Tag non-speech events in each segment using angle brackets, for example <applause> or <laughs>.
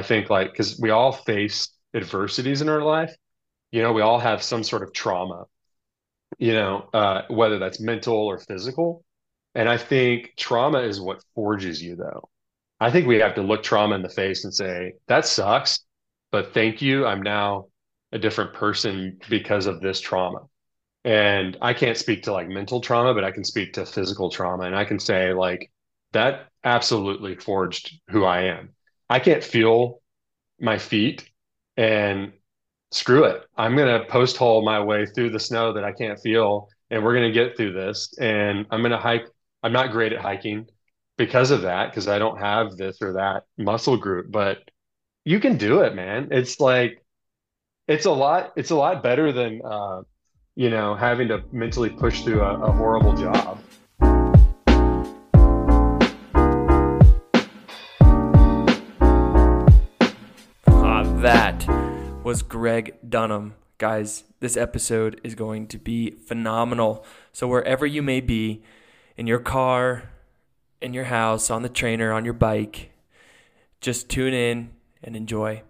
I think like because we all face adversities in our life, you know, we all have some sort of trauma, you know, uh, whether that's mental or physical. And I think trauma is what forges you, though. I think we have to look trauma in the face and say, that sucks, but thank you. I'm now a different person because of this trauma. And I can't speak to like mental trauma, but I can speak to physical trauma. And I can say, like, that absolutely forged who I am. I can't feel my feet and screw it. I'm going to post hole my way through the snow that I can't feel. And we're going to get through this. And I'm going to hike. I'm not great at hiking because of that, because I don't have this or that muscle group, but you can do it, man. It's like, it's a lot, it's a lot better than, uh, you know, having to mentally push through a, a horrible job. Was Gregg Dunham. Guys, this episode is going to be phenomenal. So, wherever you may be, in your car, in your house, on the trainer, on your bike, just tune in and enjoy.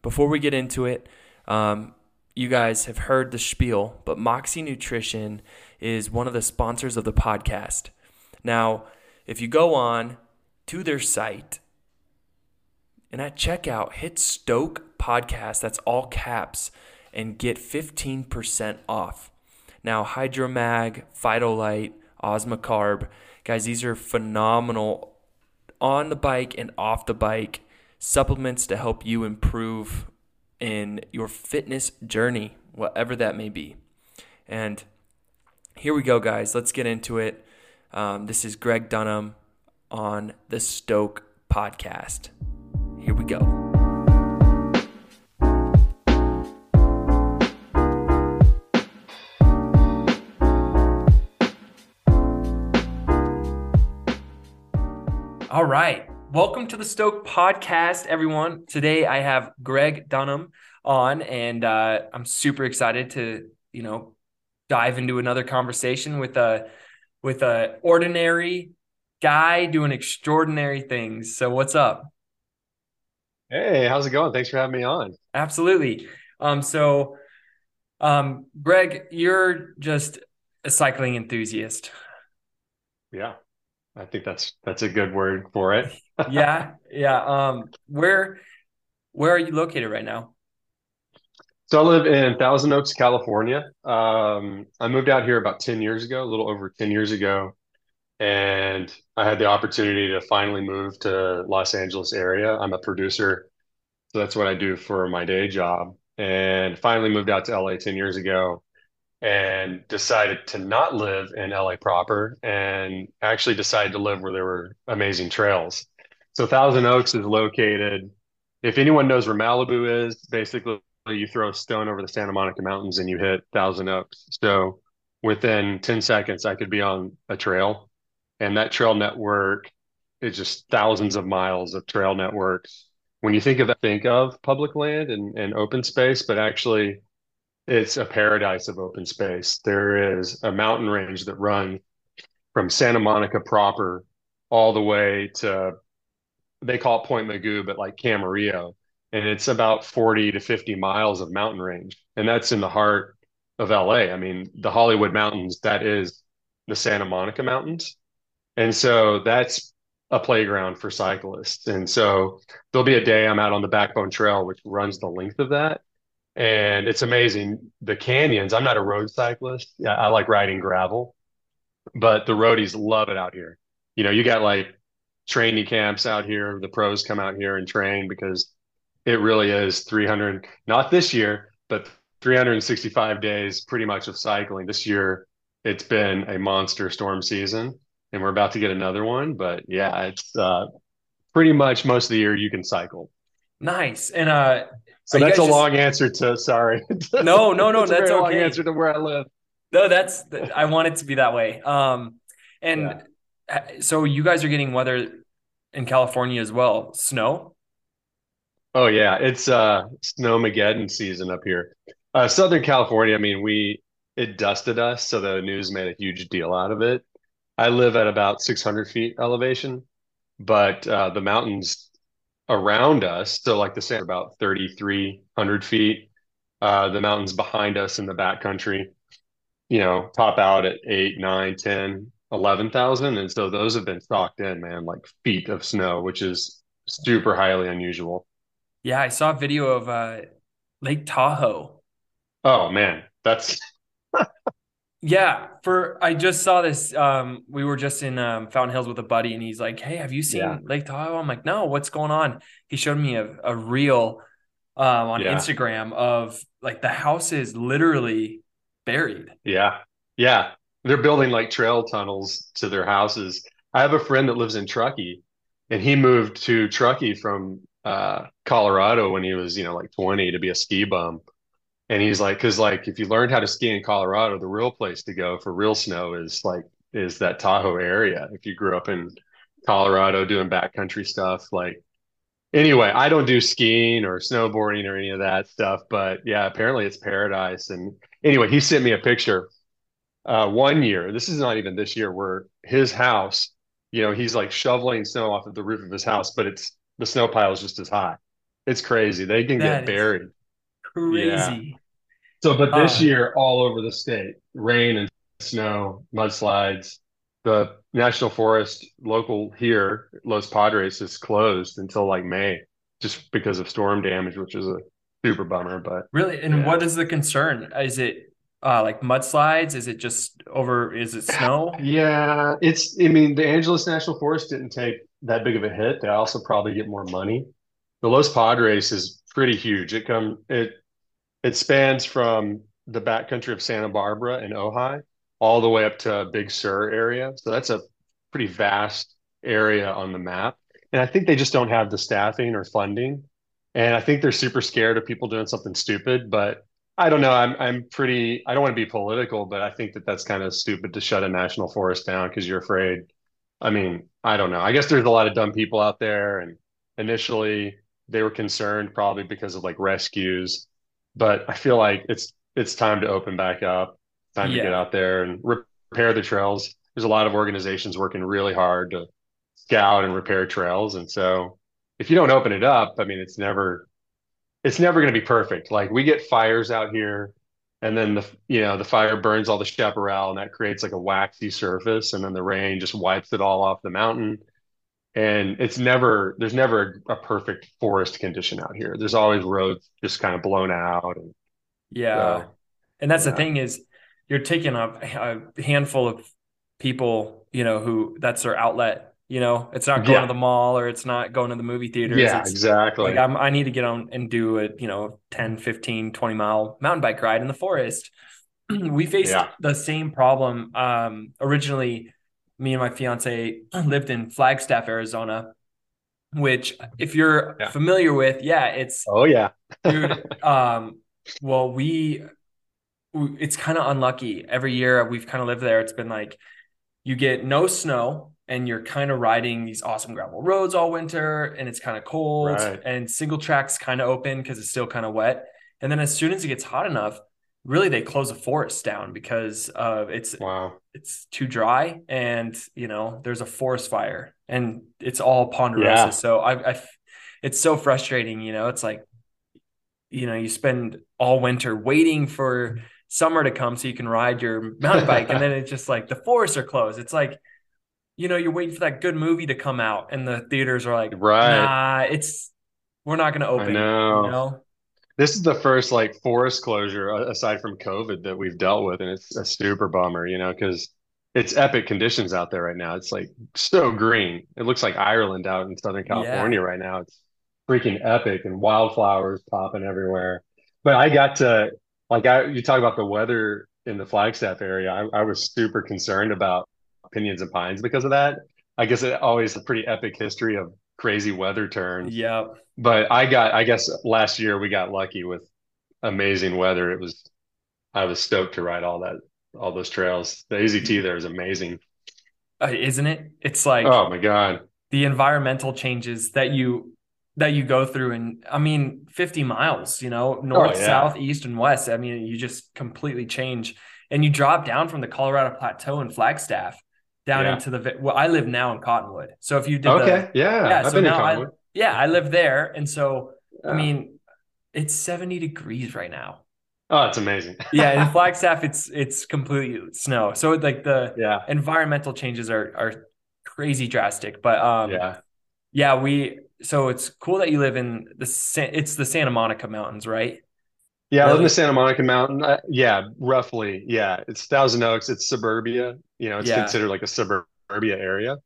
Before we get into it, um, you guys have heard the spiel, but Moxi Nutrition is one of the sponsors of the podcast. Now, if you go on to their site and at checkout, hit Stoke Podcast, that's all caps, and get 15% off. Now, Hydromag, Phytolyte, Osmocarb, guys, these are phenomenal on the bike and off the bike supplements to help you improve in your fitness journey, whatever that may be. And here we go, guys. Let's get into it. Um, this is Gregg Dunham on the Stoke podcast. Go. All right. Welcome to the Stoke podcast, everyone. Today I have Gregg Dunham on, and uh, I'm super excited to, you know, dive into another conversation with a with a ordinary guy doing extraordinary things. So, what's up? Hey, how's it going? Thanks for having me on. Absolutely. Um, so, um, Gregg, you're just a cycling enthusiast. Yeah. I think that's that's a good word for it. <laughs> yeah, yeah. Um, where where are you located right now? So I live in Thousand Oaks, California. Um, I moved out here about 10 years ago, a little over 10 years ago, and I had the opportunity to finally move to Los Angeles area. I'm a producer, so that's what I do for my day job, and finally moved out to LA 10 years ago and decided to not live in LA proper and actually decided to live where there were amazing trails. So Thousand Oaks is located, if anyone knows where Malibu is, basically you throw a stone over the Santa Monica Mountains and you hit Thousand Oaks. So within 10 seconds, I could be on a trail. And that trail network is just thousands of miles of trail networks. When you think of that, think of public land and, and open space, but actually it's a paradise of open space. There is a mountain range that runs from Santa Monica proper all the way to they call it Point Mugu, but like Camarillo. And it's about 40 to 50 miles of mountain range. And that's in the heart of LA. I mean, the Hollywood Mountains, that is the Santa Monica Mountains. And so that's a playground for cyclists. And so there'll be a day I'm out on the Backbone Trail, which runs the length of that and it's amazing. The canyons. I'm not a road cyclist. Yeah, I like riding gravel, but the roadies love it out here. You know, you got like training camps out here. The pros come out here and train because it really is 300. Not this year, but 365 days, pretty much of cycling. This year, it's been a monster storm season, and we're about to get another one. But yeah, it's uh, pretty much most of the year you can cycle. Nice. And uh, so that's a just... long answer to sorry. <laughs> No, no, no, that's, that's okay. long answer to where I live. No, that's I want it to be that way. Um, and yeah. so you guys are getting weather in California as well. Snow. Oh yeah, it's uh snowmageddon season up here. Uh, Southern California. I mean, we it dusted us, so the news made a huge deal out of it. I live at about 600 feet elevation, but uh, the mountains around us. So like the same about 3,300 feet. Uh, the mountains behind us in the backcountry, you know, top out at eight, nine, 10, 11,000. And so those have been stocked in, man, like feet of snow, which is super highly unusual. Yeah, I saw a video of uh, Lake Tahoe. Oh man, that's <laughs> Yeah, for I just saw this. Um, we were just in um, Fountain Hills with a buddy, and he's like, "Hey, have you seen yeah, Lake Tahoe?" I'm like, "No, what's going on?" He showed me a, a reel um, on yeah, Instagram of like the house is literally buried. yeah, yeah. They're building like trail tunnels to their houses. I have a friend that lives in Truckee, and he moved to Truckee from uh, Colorado when he was, you know, like 20 to be a ski bum. And he's like, because like if you learned how to ski in Colorado, the real place to go for real snow is like is that Tahoe area. If you grew up in Colorado doing backcountry stuff, like anyway, I don't do skiing or snowboarding or any of that stuff, but yeah, apparently it's paradise. And anyway, he sent me a picture uh one year. This is not even this year where his house, you know, he's like shoveling snow off of the roof of his house, but it's the snow pile is just as high. It's crazy. They can get That is buried. Crazy. So, but this Uh, year, all over the state, rain and snow, mudslides. The national forest local here, Los Padres, is closed until like May, just because of storm damage, which is a super bummer. But really, and yeah, what is the concern? Is it uh, like mudslides? Is it just over? Is it snow? yeah, it's. I mean, the Angeles National Forest didn't take that big of a hit. They also probably get more money. The Los Padres is pretty huge. It come it It spans from the backcountry of Santa Barbara and Ojai all the way up to Big Sur area. So that's a pretty vast area on the map. And I think they just don't have the staffing or funding. And I think they're super scared of people doing something stupid. But I don't know. I'm I'm pretty. I don't want to be political, but I think that that's kind of stupid to shut a national forest down because you're afraid. I mean, I don't know. I guess there's a lot of dumb people out there, and initially they were concerned probably because of like rescues but I feel like it's it's time to open back up, time to get out there and repair the trails. There's a lot of organizations working really hard to scout and repair trails, and so if you don't open it up, I mean, it's never it's never going to be perfect. Like we get fires out here, and then the you know the fire burns all the chaparral, and that creates like a waxy surface, and then the rain just wipes it all off the mountain. And it's never there's never a, perfect forest condition out here. There's always roads just kind of blown out, and yeah. so And that's the thing is you're taking a, a handful of people, you know, who that's their outlet. You know, it's not going to the mall or it's not going to the movie theater Yeah, It's like exactly. I'm, I need to get on and do a, you know, 10, 15, 20 mile mountain bike ride in the forest. <clears throat> we faced Yeah. the same problem. Um, originally, me and my fiance <clears throat> lived in Flagstaff, Arizona, which if you're Yeah. familiar with, yeah, it's Oh yeah. <laughs> dude. Um, well, we it's kind of unlucky. Every year we've kind of lived there. It's been like you get no snow and you're kind of riding these awesome gravel roads all winter and it's kind of cold Right. and single tracks kind of open because it's still kind of wet. And then as soon as it gets hot enough, really they close the forest down because uh, it's Wow. it's too dry and you know there's a forest fire and it's all ponderosa. Yeah. So I, I it's so frustrating. You know, it's like you know, you spend all winter waiting for summer to come so you can ride your mountain bike. And then <laughs> it's just like the forests are closed. It's like, you know, you're waiting for that good movie to come out and the theaters are like, Right. nah, it's, we're not going to I open, you know. This is the first like forest closure uh, aside from COVID that we've dealt with, and it's a super bummer, you know, because it's epic conditions out there right now. It's like so green. It looks like Ireland out in Southern Yeah. California right now. It's freaking epic and wildflowers popping everywhere. But I got to like I you talk about the weather in the Flagstaff area. I, I was super concerned about Pinions and Pines because of that. I guess it always a pretty epic history of crazy weather turns. Yeah. But I got I guess last year we got lucky with amazing weather. It was I was stoked to ride all that all those trails. The AZT there is amazing. Uh, isn't it? It's like Oh my God. the environmental changes that you, that you go through and I mean 50 miles, you know, Oh north, yeah. south, east and west. I mean, you just completely change and you drop down from the Colorado Plateau in Flagstaff down Yeah. into the well, I live now in Cottonwood. So if you did the Okay. Yeah. yeah, I've so been in now I yeah, I live there, and so Yeah. I mean, it's 70 degrees right now. Oh, it's amazing. <laughs> Yeah, in Flagstaff, it's it's completely snow. So like the Yeah. environmental changes are are crazy drastic. But um, Yeah. yeah, we so it's cool that you live in the it's the Santa Monica Mountains, right? Yeah, I live in the Santa Monica Mountain. Uh, yeah, roughly. Yeah, it's Thousand Oaks. It's suburbia. You know, it's Yeah, considered like a suburbia area.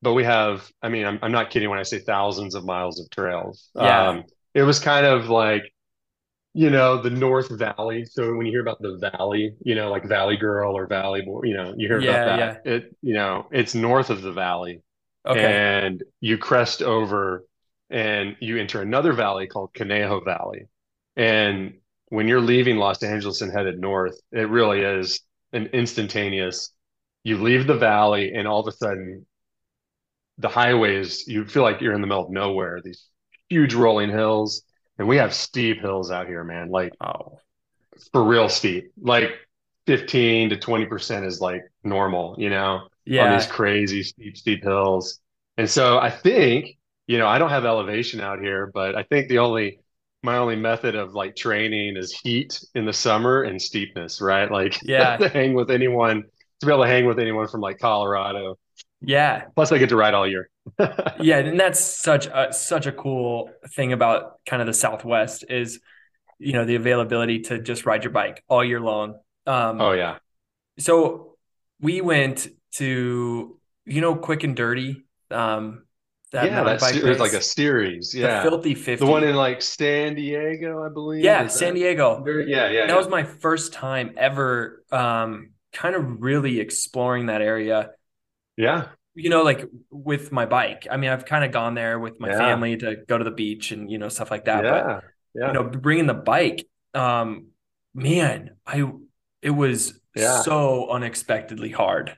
But we have, I mean, I'm, I'm not kidding when I say thousands of miles of trails. yeah, Um, it was kind of like, you know, the North Valley. So when you hear about the Valley, you know, like Valley Girl or Valley Boy, you know, you hear about that. yeah. It, you know, it's north of the valley Okay. and you crest over and you enter another valley called Conejo Valley. And when you're leaving Los Angeles and headed north, it really is an instantaneous. You leave the valley, and all of a sudden, the highways, you feel like you're in the middle of nowhere, these huge rolling hills. And we have steep hills out here, man, like Oh, for real steep. Like 15 to 20% is like normal, you know, Yeah. on these crazy steep, steep hills. And so I think, you know, I don't have elevation out here, but I think the only my only method of like training is heat in the summer and steepness, right? Like <laughs> yeah, to hang with anyone, to be able to hang with anyone from like Colorado. yeah. Plus I get to ride all year. <laughs> Yeah, and that's such a such a cool thing about kind of the Southwest is, you know, the availability to just ride your bike all year long. Um, Oh yeah. so we went to, you know, Quick and Dirty, um, that Yeah, that's bike there's like a race, series. the Yeah. Filthy The one in like San Diego, I believe. Yeah, Is San that Diego. very, yeah, yeah, That yeah. was my first time ever um kind of really exploring that area. Yeah. You know, like with my bike. I mean, I've kind of gone there with my Yeah. family to go to the beach and, you know, stuff like that, but Yeah. you know, bringing the bike, um, man, I it was Yeah. so unexpectedly hard.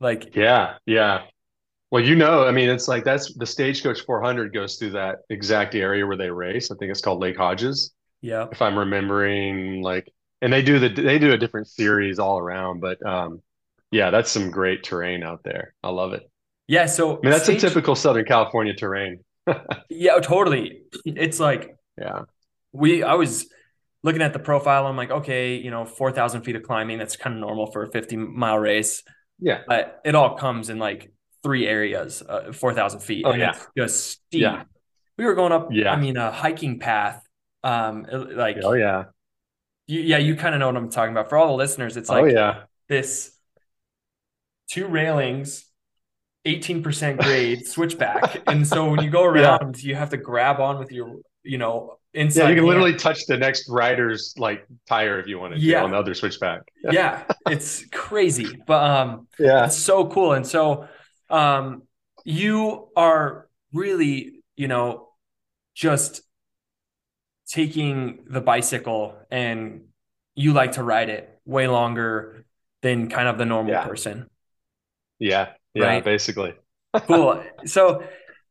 Like, Yeah. Yeah. Well, you know, I mean, it's like that's the Stagecoach 400 goes through that exact area where they race. I think it's called Lake Hodges, yeah, if I'm remembering like, and they do the they do a different series all around, but um yeah, that's some great terrain out there. I love it. yeah. I So mean, that's a typical Southern California terrain. <laughs> yeah, totally. It's like Yeah. we, I was looking at the profile. I'm like, okay, you know, four thousand feet of climbing. That's kind of normal for a fifty mile race. Yeah. But it all comes in like three areas, uh, four thousand feet, Oh and yeah. it's just steep. Yeah. We were going up. yeah. I mean, a hiking path. Um, like, Oh yeah. you, yeah, you kind of know what I'm talking about. For all the listeners, it's like Oh like yeah. this two railings, 18% grade <laughs> switchback. And so when you go Yeah. around, you have to grab on with your, you know, inside. Yeah, you can hand. literally touch the next rider's like tire if you wanted to Yeah, on the other switchback. Yeah. It's crazy, but um, <laughs> Yeah. it's so cool. And so um, you are really, you know, just taking the bicycle and you like to ride it way longer than kind of the normal Yeah. person, Yeah. Yeah. right? Basically. <laughs> Cool. So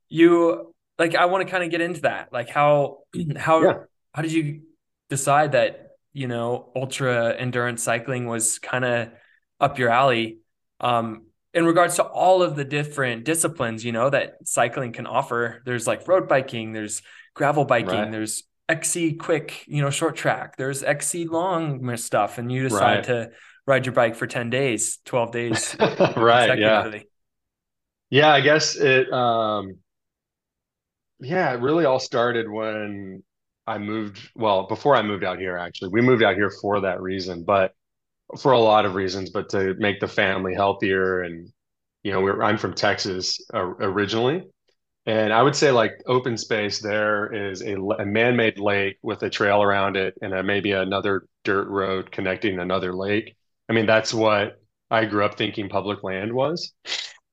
you like I want to kind of get into that. Like how <clears throat> how Yeah. how did you decide that, you know, ultra endurance cycling was kind of up your alley? Um in regards to all of the different disciplines, you know, that cycling can offer. There's like road biking, there's gravel biking, Right. there's XC quick, you know, short track, there's XC long stuff, and you decide Right. to ride your bike for 10 days, 12 days <laughs> Right. Yeah. Yeah. I guess it, um, yeah, it really all started when I moved. Well, before I moved out here, actually, we moved out here for that reason, but for a lot of reasons, but to make the family healthier. And, you know, I'm from Texas uh, originally. And I would say like open space There is a man-made lake with a trail around it and a, maybe another dirt road connecting another lake. I mean, that's what I grew up thinking public land was.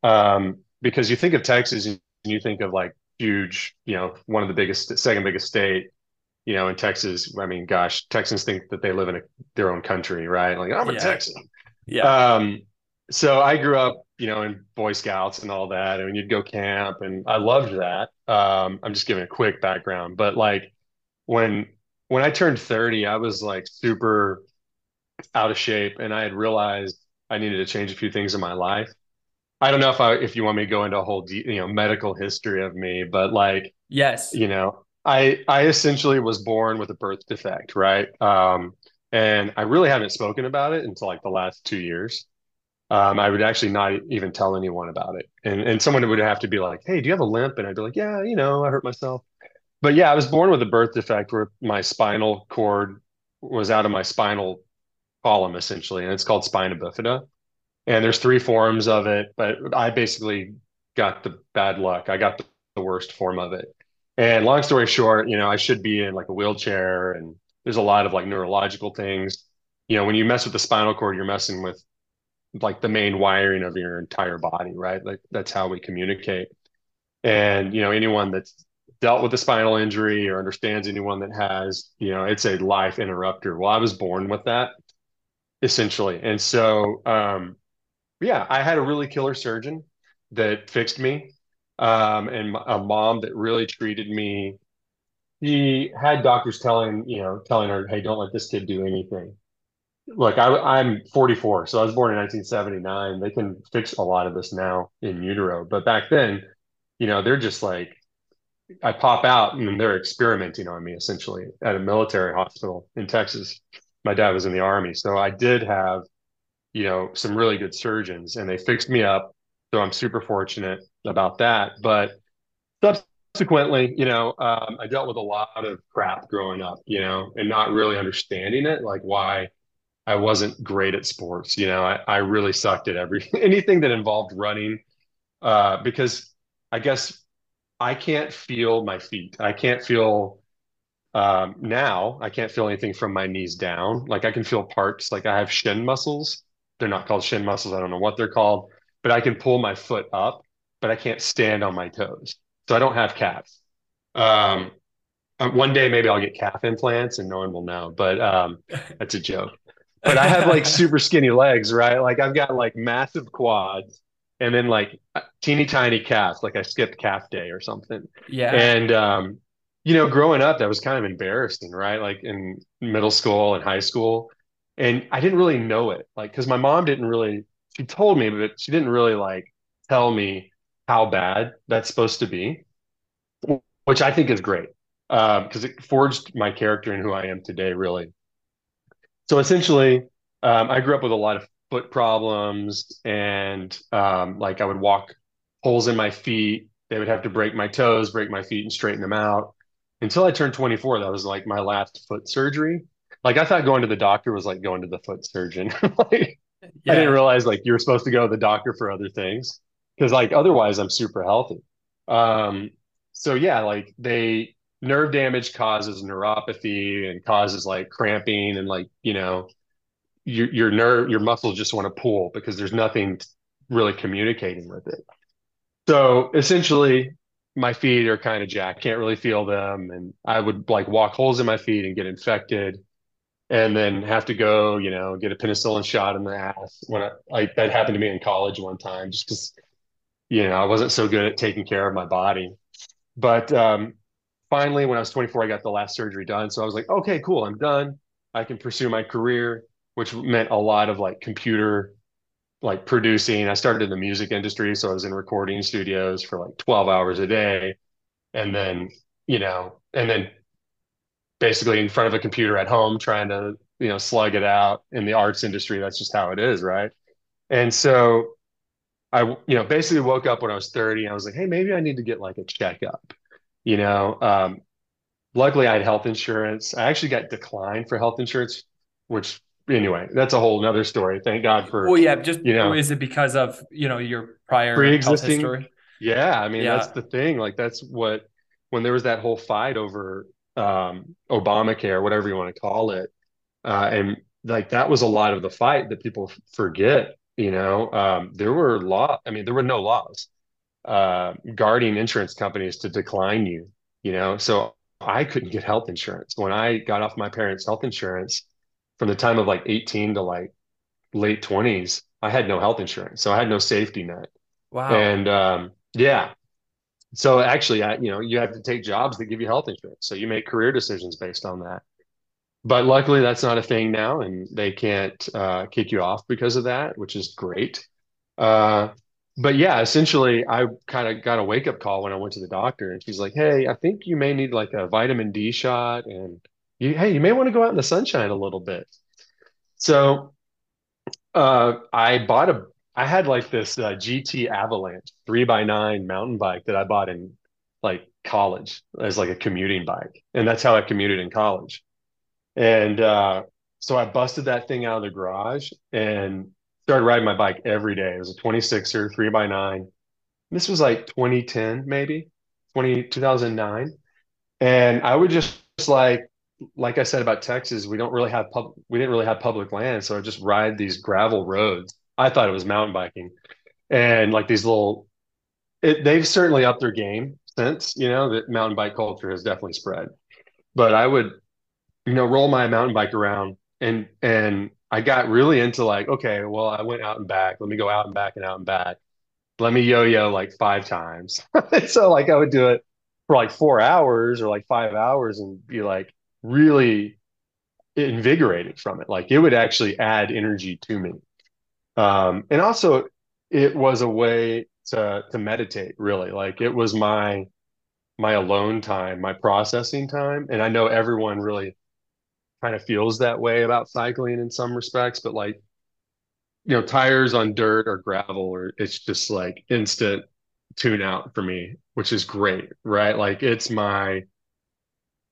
Um, because you think of Texas and you think of like huge, you know, one of the biggest, second biggest state, you know, in Texas. I mean, gosh, Texans think that they live in a, their own country, right? Like, I'm a Yeah. Texan. Yeah. Um, so I grew up, you know, in Boy Scouts and all that, and you'd go camp, and I loved that. Um, I'm just giving a quick background, but like when when I turned 30, I was like super out of shape, and I had realized I needed to change a few things in my life. I don't know if I if you want me to go into a whole de you know medical history of me, but like Yes. You know, I I essentially was born with a birth defect, right? Um, and I really haven't spoken about it until like the last two years. Um, I would actually not even tell anyone about it. And and someone would have to be like, "Hey, do you have a limp?" And I'd be like, "Yeah, you know, I hurt myself." But yeah, I was born with a birth defect where my spinal cord was out of my spinal column essentially, and it's called spina bifida. And there's three forms of it, but I basically got the bad luck. I got the, the worst form of it. And long story short, you know, I should be in like a wheelchair and there's a lot of like neurological things. You know, when you mess with the spinal cord, you're messing with like the main wiring of your entire body, right? Like that's how we communicate. And, you know, anyone that's dealt with a spinal injury or understands anyone that has, you know, it's a life interrupter. Well, I was born with that essentially. And so, um, yeah, I had a really killer surgeon that fixed me, um, and a mom that really treated me. He had doctors telling, you know, telling her, "Hey, don't let this kid do anything." Look, I, I'm 44, so I was born in 1979. They can fix a lot of this now in utero, but back then, you know, they're just like, I pop out and they're experimenting on me essentially at a military hospital in Texas. My dad was in the army, so I did have you know, some really good surgeons and they fixed me up. So I'm super fortunate about that. But subsequently, you know, um, I dealt with a lot of crap growing up, you know, and not really understanding it, like why I wasn't great at sports. You know, I, I really sucked at every <laughs> anything that involved running uh, because I guess I can't feel my feet. I can't feel um, now. I can't feel anything from my knees down. Like I can feel parts. Like I have shin muscles they're not called shin muscles. I don't know what they're called, but I can pull my foot up, but I can't stand on my toes. So I don't have calves. Um, uh, one day maybe I'll get calf implants and no one will know, but um, <laughs> that's a joke. But I have like super skinny legs, right? Like I've got like massive quads and then like teeny tiny calves, like I skipped calf day or something. Yeah. And um, you know, growing up, that was kind of embarrassing, right? Like in middle school and high school, and I didn't really know it, like because my mom didn't really. She told me, but she didn't really like tell me how bad that's supposed to be, which I think is great because um, it forged my character and who I am today, really. So essentially, um, I grew up with a lot of foot problems, and um, like I would walk holes in my feet. They would have to break my toes, break my feet, and straighten them out. Until I turned 24, that was like my last foot surgery. Like I thought going to the doctor was like going to the foot surgeon. <laughs> like yeah. I didn't realize like you were supposed to go to the doctor for other things because like otherwise I'm super healthy. Um, so yeah, like they nerve damage causes neuropathy and causes like cramping and like you know your your nerve your muscles just want to pull because there's nothing really communicating with it. So essentially, my feet are kind of jacked, can't really feel them, and I would like walk holes in my feet and get infected and then have to go, you know, get a penicillin shot in the ass. When I like that happened to me in college one time, just because, you know, I wasn't so good at taking care of my body. But um, finally, when I was 24, I got the last surgery done. So I was like, okay, cool, I'm done. I can pursue my career, which meant a lot of like computer, like producing. I started in the music industry, so I was in recording studios for like 12 hours a day, and then you know, and then basically in front of a computer at home trying to you know slug it out in the arts industry that's just how it is right and so i you know basically woke up when i was 30 and i was like hey maybe i need to get like a checkup you know um, luckily i had health insurance i actually got declined for health insurance which anyway that's a whole nother story thank god for well yeah just you know is it because of you know your prior pre-existing history yeah i mean yeah. that's the thing like that's what when there was that whole fight over um, Obamacare, whatever you want to call it. Uh, and like that was a lot of the fight that people forget. You know, um, there were law. I mean, there were no laws uh, guarding insurance companies to decline you. You know, so I couldn't get health insurance when I got off my parents' health insurance from the time of like 18 to like late 20s. I had no health insurance, so I had no safety net. Wow. And um, yeah, so actually, I, you know, you have to take jobs that give you health insurance. So you make career decisions based on that. But luckily, that's not a thing now, and they can't uh, kick you off because of that, which is great. Uh, but yeah, essentially, I kind of got a wake up call when I went to the doctor, and she's like, "Hey, I think you may need like a vitamin D shot, and you, hey, you may want to go out in the sunshine a little bit." So, uh, I bought a, I had like this uh, GT Avalanche three by nine mountain bike that I bought in like college as like a commuting bike, and that's how I commuted in college. And uh, so I busted that thing out of the garage and started riding my bike every day. It was a 26er, three by nine. This was like 2010, maybe 20, 2009. And I would just like, like I said about Texas, we don't really have pub, we didn't really have public land. So I just ride these gravel roads. I thought it was mountain biking and like these little, it, they've certainly upped their game since, you know, that mountain bike culture has definitely spread. But I would you know, roll my mountain bike around and and I got really into like, okay, well, I went out and back. Let me go out and back and out and back. Let me yo-yo like five times. <laughs> So like I would do it for like four hours or like five hours and be like really invigorated from it. Like it would actually add energy to me. Um, and also it was a way to to meditate really. Like it was my my alone time, my processing time. And I know everyone really kind of feels that way about cycling in some respects, but like, you know, tires on dirt or gravel, or it's just like instant tune out for me, which is great, right? Like it's my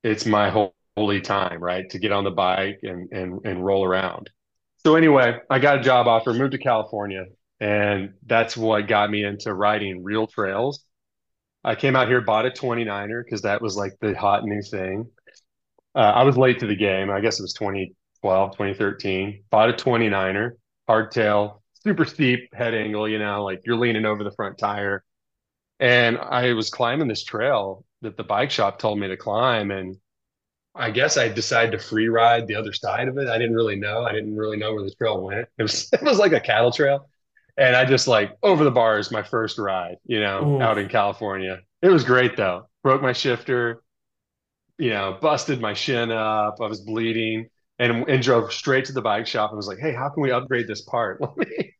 it's my holy time, right? To get on the bike and and and roll around. So anyway, I got a job offer, moved to California, and that's what got me into riding real trails. I came out here, bought a 29er because that was like the hot new thing. Uh, I was late to the game. I guess it was 2012, 2013. Bought a 29er, hardtail, super steep head angle, you know, like you're leaning over the front tire. And I was climbing this trail that the bike shop told me to climb. And I guess I decided to free ride the other side of it. I didn't really know. I didn't really know where the trail went. It was <laughs> it was like a cattle trail. And I just like over the bars my first ride, you know, Ooh. out in California. It was great though. Broke my shifter you know, busted my shin up. I was bleeding and and drove straight to the bike shop and was like, "Hey, how can we upgrade this part? <laughs> Let me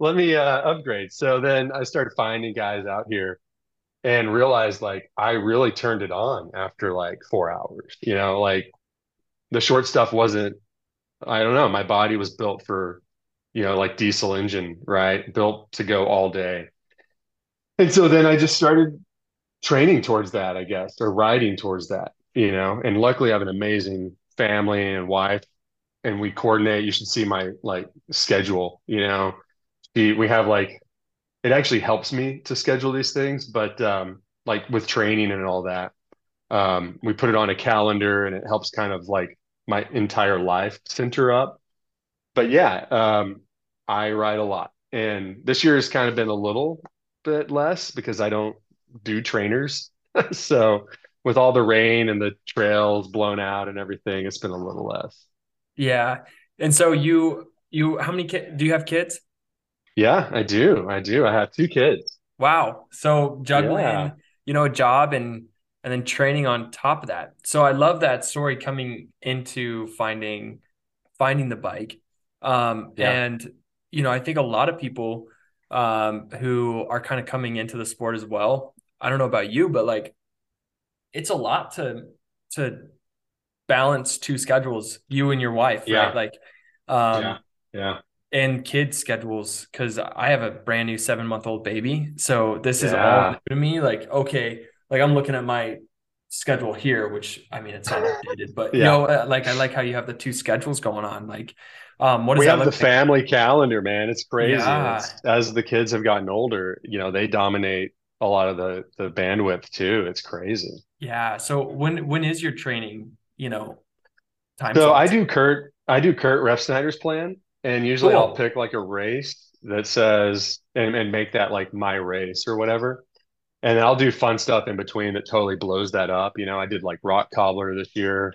let me uh, upgrade." So then I started finding guys out here and realized like I really turned it on after like 4 hours. You know, like the short stuff wasn't I don't know, my body was built for you know, like diesel engine, right? Built to go all day. And so then I just started training towards that, I guess, or riding towards that, you know. And luckily, I have an amazing family and wife, and we coordinate. You should see my like schedule, you know. We have like it actually helps me to schedule these things, but um, like with training and all that, um, we put it on a calendar, and it helps kind of like my entire life center up. But yeah, um, I ride a lot, and this year has kind of been a little bit less because I don't do trainers. <laughs> So with all the rain and the trails blown out and everything, it's been a little less. Yeah. And so you you how many kids do you have kids? Yeah, I do. I do. I have two kids. Wow. So juggling, Yeah. you know, a job and and then training on top of that. So I love that story coming into finding finding the bike. Um, Yeah. and you know, I think a lot of people um who are kind of coming into the sport as well. I don't know about you, but like it's a lot to to balance two schedules, you and your wife, right? Like um Yeah. Yeah. and kids schedules because I have a brand new seven month old baby. So this is all new to me. Like, okay, like I'm looking at my schedule here, which I mean, it's not updated, but you <laughs> Yeah. know, uh, like I like how you have the two schedules going on. Like, um, what We have the like? family calendar, man. It's crazy. Yeah. it's as the kids have gotten older, you know, they dominate a lot of the the bandwidth too. It's crazy. Yeah. So when when is your training, you know, time So I do Kurt, I do Kurt Refsnider's plan, and usually I'll pick like a race that says and, and make that like my race or whatever. And I'll do fun stuff in between that totally blows that up. You know, I did like rock cobbler this year,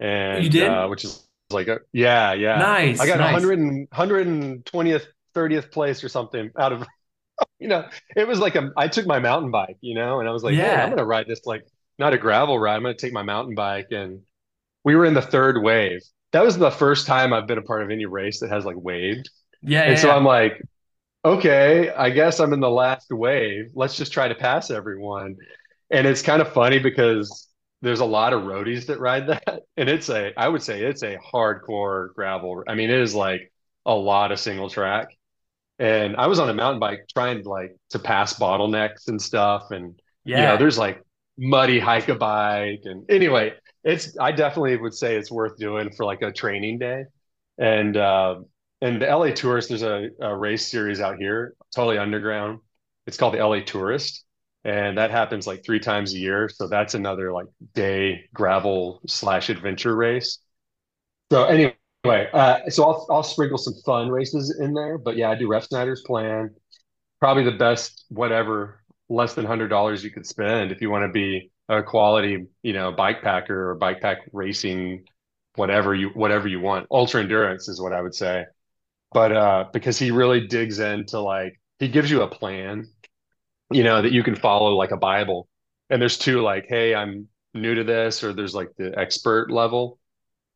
You and uh, which is like a yeah, yeah. Nice. I got a nice. hundred and hundred and twentieth, thirtieth place or something out of <laughs> you know, it was like a I took my mountain bike, you know, and I was like, hey, I'm gonna ride this like not a gravel ride. I'm gonna take my mountain bike and we were in the third wave. That was the first time I've been a part of any race that has like waved. Yeah, And yeah, so I'm like, okay, I guess I'm in the last wave. Let's just try to pass everyone. And it's kind of funny because there's a lot of roadies that ride <laughs> that. And it's a, I would say it's a hardcore gravel. I mean, it is like a lot of single track. And I was on a mountain bike trying like to pass bottlenecks and stuff. And, you know, Yeah. there's like muddy hike a bike. And anyway, it's, I definitely would say it's worth doing for like a training day. And, uh, and the LA Tourist, there's a, a race series out here, totally underground. It's called the LA Tourist. And that happens like three times a year. So that's another like day gravel slash adventure race. So anyway, uh, so I'll I'll sprinkle some fun races in there. But yeah, I do Refsnider's plan. Probably the best, whatever, less than hundred dollars you could spend if you want to be a quality, you know, bike packer or bike pack racing, whatever you whatever you want. Ultra endurance is what I would say. But uh, because he really digs into like he gives you a plan, you know, that you can follow like a Bible. And there's two like, hey, I'm new to this, or there's like the expert level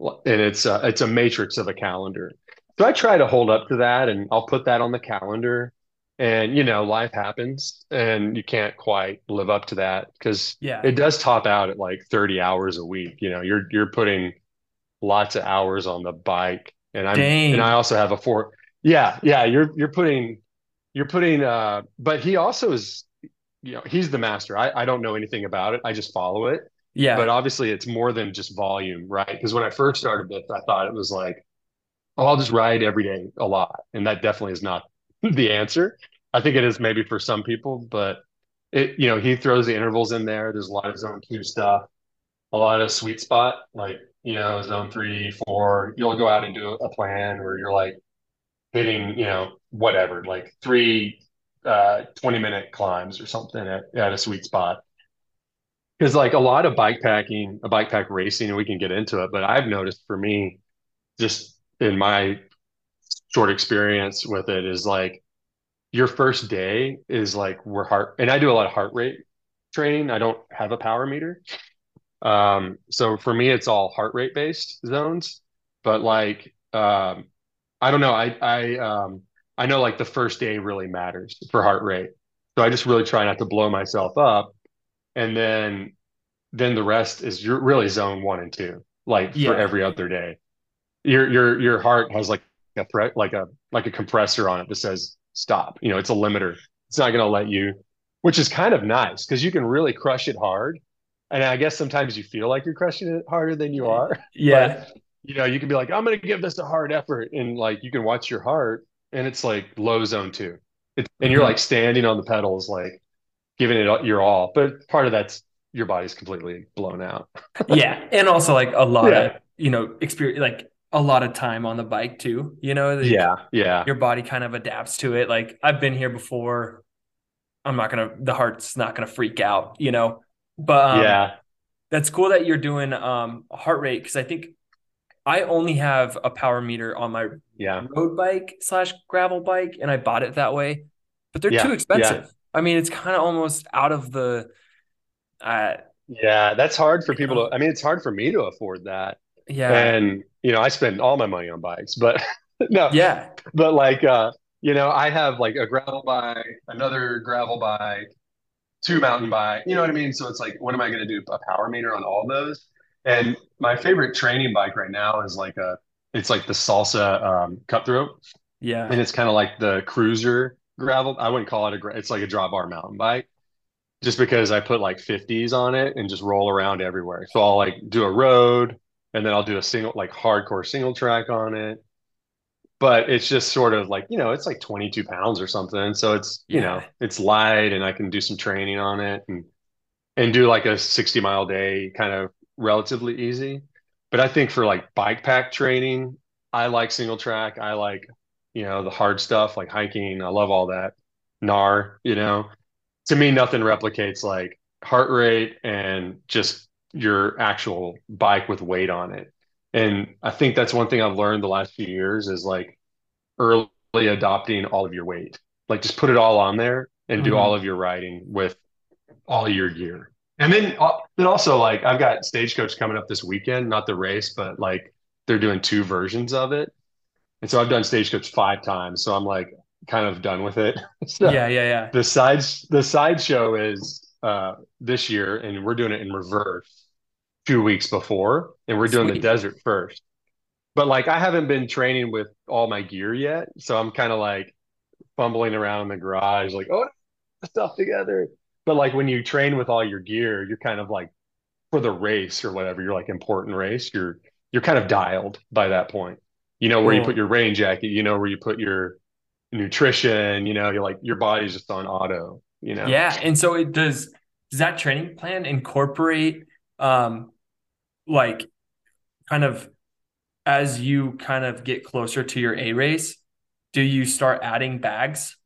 and it's a, it's a matrix of a calendar. So I try to hold up to that and I'll put that on the calendar. And you know, life happens and you can't quite live up to that because Yeah. it does top out at like 30 hours a week. You know, you're you're putting lots of hours on the bike. And I'm and I also have a four. Yeah, yeah, you're you're putting you're putting uh but he also is you know, he's the master. I, I don't know anything about it. I just follow it yeah but obviously it's more than just volume, right? Because when I first started this, I thought it was like, oh, I'll just ride every day a lot. And that definitely is not the answer. I think it is maybe for some people, but it, you know, he throws the intervals in there. There's a lot of zone two stuff, a lot of sweet spot, like, you know, zone three, four. You'll go out and do a plan where you're like hitting, you know, whatever, like three uh 20 minute climbs or something at, at a sweet spot because like a lot of bike packing, a bike pack racing, and we can get into it, but I've noticed for me, just in my short experience with it, is like your first day is like we're heart, and I do a lot of heart rate training. I don't have a power meter. Um, so for me, it's all heart rate based zones. But like, um, I don't know. I I um I know like the first day really matters for heart rate. So I just really try not to blow myself up. And then then the rest is you're really zone one and two, like for every other day. Your your your heart has like a pre like a like a compressor on it that says stop. You know, it's a limiter. It's not going to let you, which is kind of nice because you can really crush it hard. And I guess sometimes you feel like you're crushing it harder than you are, <laughs> but Yeah. you know, you can be like, I'm going to give this a hard effort, and like you can watch your heart, and it's like low zone two, it's, and you're hmm like standing on the pedals, like giving it your all. But part of that's your body's completely blown out. <laughs> Yeah. And also like a lot of, you know, experience, like a lot of time on the bike too. You know, like Yeah. Yeah. your body kind of adapts to it. Like I've been here before. I'm not gonna, the heart's not gonna freak out, you know. But um, Yeah. that's cool that you're doing um heart rate because I think I only have a power meter on my Yeah. road bike slash gravel bike, and I bought it that way. But they're too Yeah. Yeah. expensive. I mean, it's kind of almost out of the, uh, Yeah. That's hard for people know, to, I mean, it's hard for me to afford that. Yeah, And, you know, I spend all my money on bikes, but <laughs> no, yeah, but like, uh, you know, I have like a gravel bike, another gravel bike, two mountain bike. You know what I mean? So it's like, what am I going to do? A power meter on all those? And my favorite training bike right now is like a, it's like the Salsa um, cutthroat, yeah, and it's kind of like the cruiser gravel. I wouldn't call it a, gra- it's like a drop bar mountain bike, just because I put like 50s on it and just roll around everywhere. So I'll like do a road, and then I'll do a single, like hardcore single track on it. But it's just sort of like, you know, it's like 22 pounds or something. So it's, you know, it's light and I can do some training on it and and do like a 60 mile day kind of relatively easy. But I think for like bike pack training, I like single track. I like, you know, the hard stuff like hiking. I love all that. NAR, you know, to me, nothing replicates like heart rate and just your actual bike with weight on it. And I think that's one thing I've learned the last few years is like early adopting all of your weight. Like just put it all on there and do all of your riding with all your gear. And then, uh, then also like I've got Stagecoach coming up this weekend, not the race, but like they're doing two versions of it. And so I've done Stagecoach five times. So I'm like, kind of done with it. <laughs> So Yeah, yeah, yeah. the sides the sideshow is uh this year and we're doing it in reverse two weeks before and we're doing the desert first. But like I haven't been training with all my gear yet, so I'm kind of like fumbling around in the garage, like, oh, stuff together. But like when you train with all your gear, you're kind of like for the race or whatever, you're like important race, you're you're kind of dialed by that point. You know where you put your rain jacket, you know where you put your nutrition, you know, you're like your body's just on auto, you know. Yeah. And so it does does that training plan incorporate um like kind of as you kind of get closer to your A race, do you start adding bags?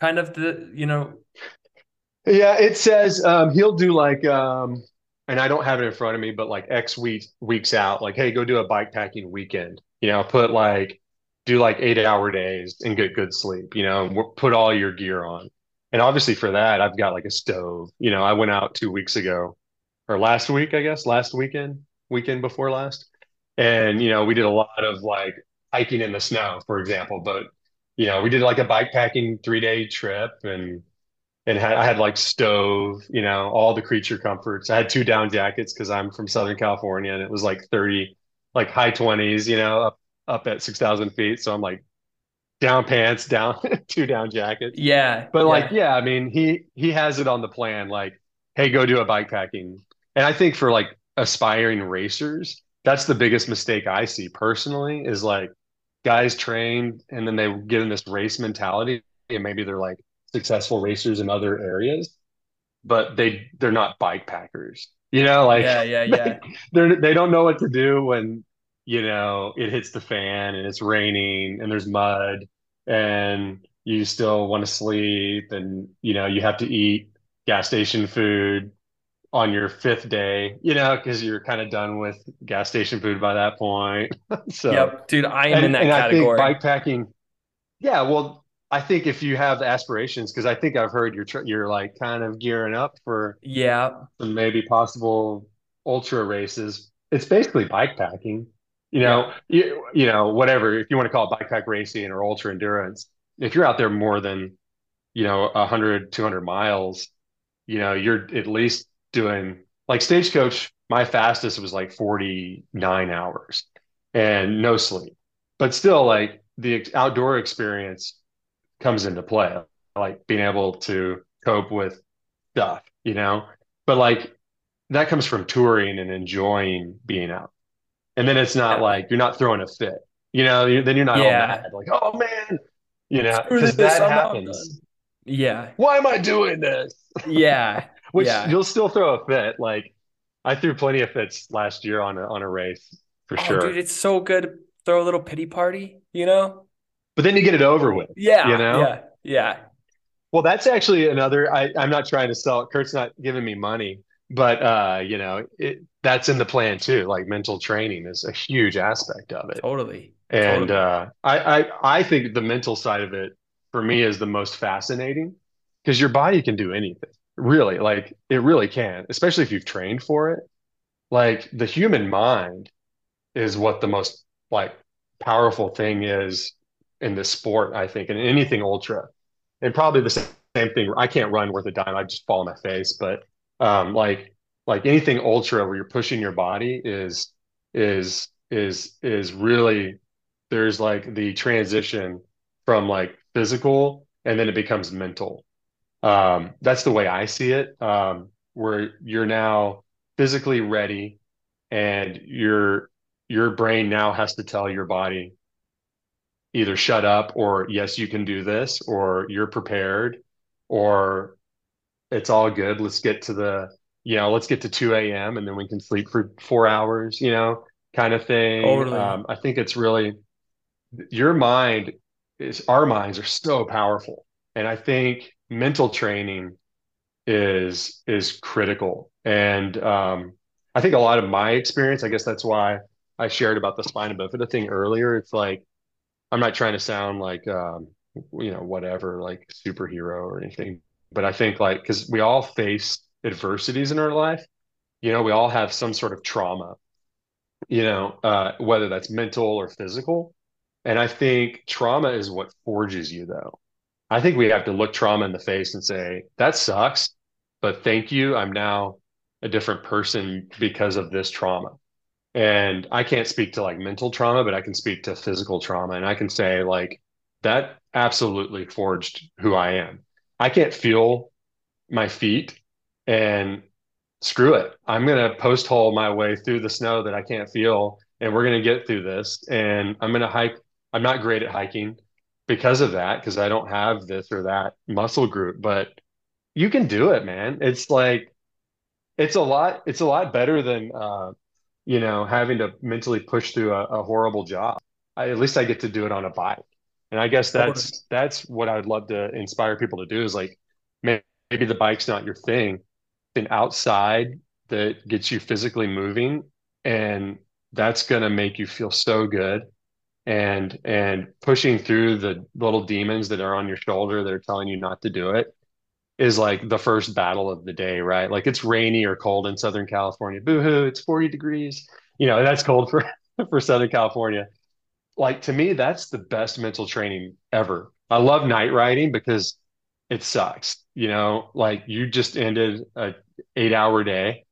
Kind of the, you know, Yeah, it says um, he'll do like, um, and I don't have it in front of me, but like X weeks weeks out, like, hey, go do a bike packing weekend. You know, put like do like eight hour days and get good sleep. You know, put all your gear on. And obviously for that, I've got like a stove. You know, I went out two weeks ago or last week, I guess, last weekend, weekend before last, and you know, we did a lot of like hiking in the snow, for example. But you know, we did like a bike packing three day trip and and had I had like stove, you know, all the creature comforts. I had two down jackets because I'm from Southern California and it was like 30, like high 20s, you know, up up at 6,000 feet. So I'm like down pants, down <laughs> two down jackets. yeah, But like, yeah. yeah, I mean, he he has it on the plan, like, hey, go do a bike packing. And I think for like aspiring racers, that's the biggest mistake I see personally is like guys train and then they get in this race mentality and maybe they're like successful racers in other areas, but they they're not bike packers. You know, like Yeah, yeah, <laughs> yeah. they're they don't know what to do when, you know, it hits the fan and it's raining and there's mud and you still want to sleep and you know, you have to eat gas station food on your fifth day, you know, because you're kind of done with gas station food by that point. <laughs> So, Yep. Dude, I am in that and I think category. bike packing yeah, well, I think if you have aspirations, because I think I've heard you're you're like kind of gearing up for Yeah. maybe possible ultra races. It's basically bike packing. You Yeah. know, you, you know, whatever, if you want to call it bike pack racing or ultra endurance, if you're out there more than, you know, 100, 200 miles, you know, you're at least doing like Stagecoach, my fastest was like 49 hours and no sleep. But still, like the outdoor experience comes into play, like being able to cope with stuff, you know? But like that comes from touring and enjoying being out. And then it's not like you're not throwing a fit, you know? You, then you're not all mad, like, oh man, you know, because that happens. Yeah. Why am I doing this? Yeah. <laughs> Which Yeah. you'll still throw a fit. Like I threw plenty of fits last year on a on a race for Oh, dude, sure. it's so good. Throw a little pity party, you know? But then you get it over with, Yeah. you know? Yeah. Yeah. Well, that's actually another. I, I'm not trying to sell it. Kurt's not giving me money, but uh, you know, it, that's in the plan too. Like mental training is a huge aspect of it, Totally. and Totally. uh, I, I I think the mental side of it for me is the most fascinating because your body can do anything, really. Like it really can, especially if you've trained for it. Like the human mind is what the most like powerful thing is in this sport, I think, and anything ultra and probably the same thing. I can't run worth a dime. I just fall on my face. But um, like like anything ultra where you're pushing your body is is is is really there's like the transition from like physical and then it becomes mental. Um, that's the way I see it. Um, where you're now physically ready and your your brain now has to tell your body either shut up or yes, you can do this, or you're prepared, or it's all good. Let's get to the, you know, let's get to 2 a.m. and then we can sleep for four hours, you know, kind of thing. Totally. Um, I think it's really your mind is our minds are so powerful. And I think mental training is is critical. And um, I think a lot of my experience, I guess that's why I shared about the spine spina bifida thing earlier. It's like I'm not trying to sound like um, you know, whatever, like superhero or anything, but I think like because we all face adversities in our life, you know, we all have some sort of trauma, you know, uh, whether that's mental or physical. And I think trauma is what forges you though. I think we have to look trauma in the face and say, that sucks, but thank you. I'm now a different person because of this trauma. And I can't speak to like mental trauma, but I can speak to physical trauma. And I can say, like, that absolutely forged who I am. I can't feel my feet and screw it. I'm going to post hole my way through the snow that I can't feel. And we're going to get through this. And I'm going to hike. I'm not great at hiking because of that, because I don't have this or that muscle group, but you can do it, man. It's like, it's a lot, it's a lot better than, uh, you know, having to mentally push through a, a horrible job. I, at least I get to do it on a bike. And I guess that's, that's what I'd love to inspire people to do is like, maybe the bike's not your thing, an outside that gets you physically moving and that's going to make you feel so good and and pushing through the little demons that are on your shoulder that are telling you not to do it is like the first battle of the day right? Like it's rainy or cold in southern california. Boohoo it's 40 degrees. You know that's cold for <laughs> for southern california. Like to me that's the best mental training ever. I love night riding because it sucks. You know, like you just ended a eight hour day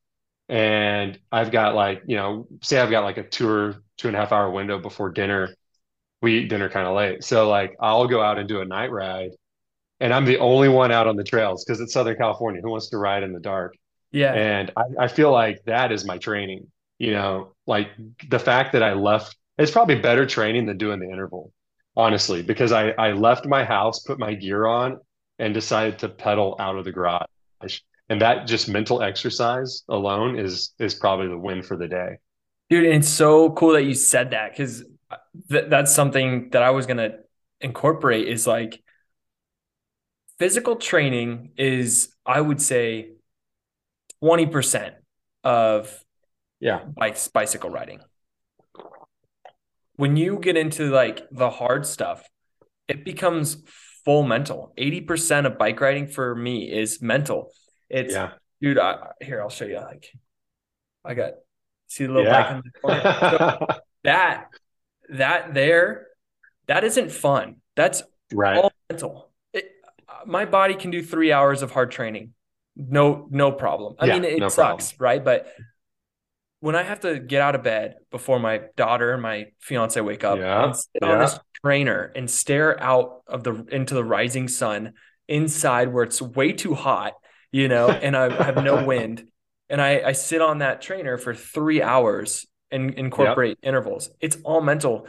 and I've got like, you know, say I've got like a two or two and a half hour window before dinner. We eat dinner kind of late. So like I'll go out and do a night ride and I'm the only one out on the trails because it's Southern California. Who wants to ride in the dark? Yeah. And I, I feel like that is my training. You know, like the fact that I left, it's probably better training than doing the interval, honestly, because I, I left my house, put my gear on, and decided to pedal out of the garage. And that just mental exercise alone is is probably the win for the day. Dude, and it's so cool that you said that because th- that's something that I was gonna incorporate is like physical training is I would say 20% of yeah bikes bicycle riding. When you get into like the hard stuff, it becomes full mental. 80% of bike riding for me is mental. It's yeah. dude, I, here I'll show you like I got see the little yeah. bike in the corner. So <laughs> that that there that isn't fun. That's right. all mental. It, my body can do 3 hours of hard training. No no problem. I yeah, mean it no sucks, problem. right? But when I have to get out of bed before my daughter and my fiance wake up yeah, and sit yeah. on this trainer and stare out of the into the rising sun inside where it's way too hot, you know, and I, I have no <laughs> wind, and I, I sit on that trainer for three hours and incorporate yep. intervals. It's all mental.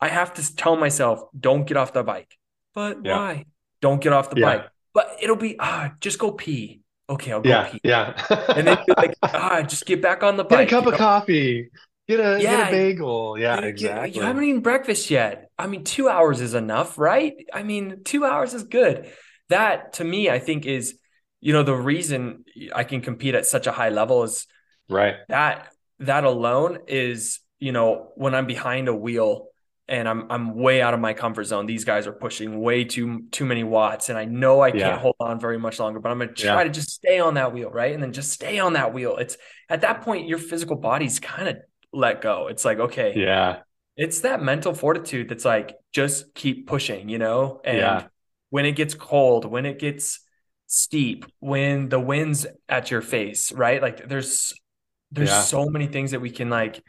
I have to tell myself, don't get off the bike. But yep. why? Don't get off the yeah. bike. But it'll be ah, just go pee okay, I'll go yeah, pee. Yeah. and then you're like, <laughs> ah, just get back on the bike. Get a cup of know? coffee. Get a, yeah, get a bagel. Yeah, you, exactly. You haven't eaten breakfast yet. I mean, two hours is enough, right? I mean, two hours is good. That to me, I think is, you know, the reason I can compete at such a high level is right. That that alone is, you know, when I'm behind a wheel and I'm I'm way out of my comfort zone. These guys are pushing way too too many watts, and I know I can't yeah. hold on very much longer. But I'm gonna try yeah. to just stay on that wheel, right? And then just stay on that wheel. It's at that point your physical body's kind of let go. It's like okay, yeah. It's that mental fortitude that's like just keep pushing, you know. And yeah. when it gets cold, when it gets steep, when the wind's at your face, right? Like there's there's so many things that we can like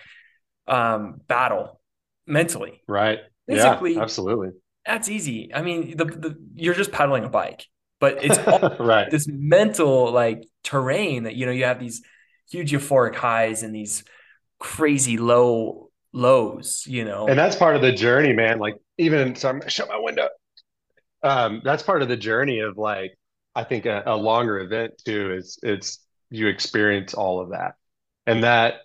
um battle mentally. Right. Physically, yeah, absolutely. That's easy. I mean, the, the you're just pedaling a bike, but it's <laughs> right. this mental like terrain that you know you have these huge euphoric highs and these crazy low lows, you know. And that's part of the journey, man. Like even so I'm shut my window. Um, that's part of the journey of like I think a, a longer event too is it's you experience all of that. And that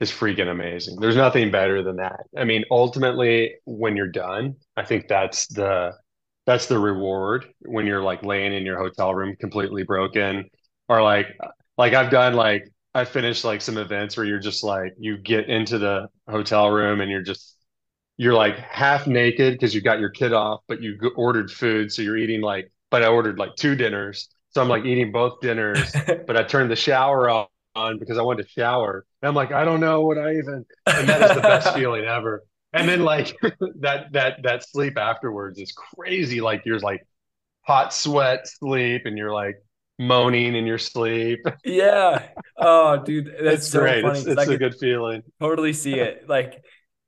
is freaking amazing. There's nothing better than that. I mean, ultimately, when you're done, I think that's the that's the reward when you're like laying in your hotel room completely broken, or like like I've done like I finished like some events where you're just like you get into the hotel room and you're just you're like half naked because you got your kid off, but you ordered food, so you're eating like. But I ordered like two dinners, so I'm like eating both dinners. <laughs> but I turned the shower off on because I wanted to shower. And I'm like, I don't know what I even and that is the best <laughs> feeling ever. And then like <laughs> that that that sleep afterwards is crazy. Like you're like hot sweat sleep and you're like moaning in your sleep. Yeah. Oh, dude, <laughs> that's It's so great. funny. It's it's a good feeling. totally see it. Like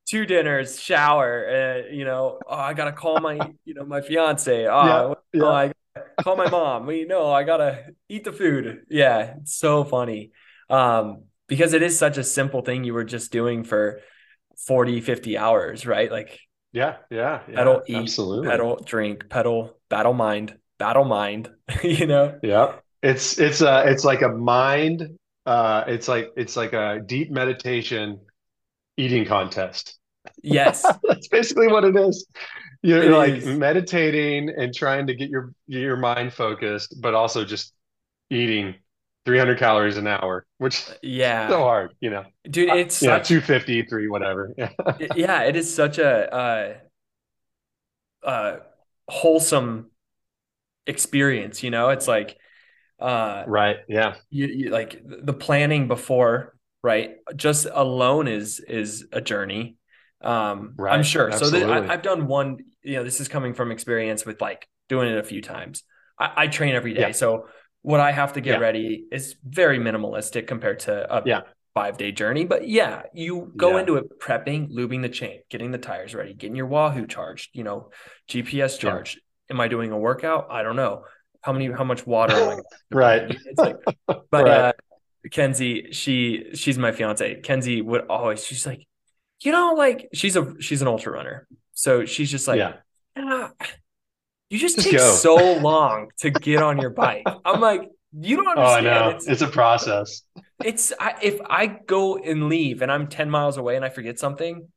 two dinners, shower, uh, you know, oh, I gotta call my, you know, my fiance. Yeah, Oh, oh, yeah. I gotta call my mom. We know I gotta eat the food. Yeah, it's so funny. Um, because it is such a simple thing you were just doing for 40, 50 hours, right? Like Yeah, yeah, yeah, pedal, eat, absolutely. pedal, drink, pedal, battle mind, battle mind, <laughs> you know? Yeah. It's it's uh it's like a mind uh it's like it's like a deep meditation eating contest. Yes, <laughs> That's basically what it is. You're like is. meditating and trying to get your your mind focused, but also just eating 300 calories an hour, which is <laughs> so hard, you know. Dude, Uh, it's know, such 250, three, whatever. <laughs> Yeah. yeah, it is such a uh uh wholesome experience, you know? It's like uh Right. Yeah. you, you like the planning before, right? Just alone is is a journey. Um, right. I'm sure. So th I, i've done one, you know, this is coming from experience with like doing it a few times. I, I train every day. Yeah. So what I have to get Yeah. ready is very minimalistic compared to a Yeah. five day journey. But yeah, you go Yeah. into it prepping, lubing the chain, getting the tires ready, getting your Wahoo charged, you know, GPS charged. Am I doing a workout? I don't know. How many, how much water am I <laughs> Right. it's like, <laughs> but Right. uh, Kenzie, she she's my fiance. Kenzie would always, she's like, you know, like she's a she's an ultra runner, so she's just like, Yeah. "Ah, you just Just take go. so long to get on your bike. <laughs> I'm like, you don't Oh, understand. know. It's It's a process. it's I, if I go and leave and I'm 10 miles away and I forget something,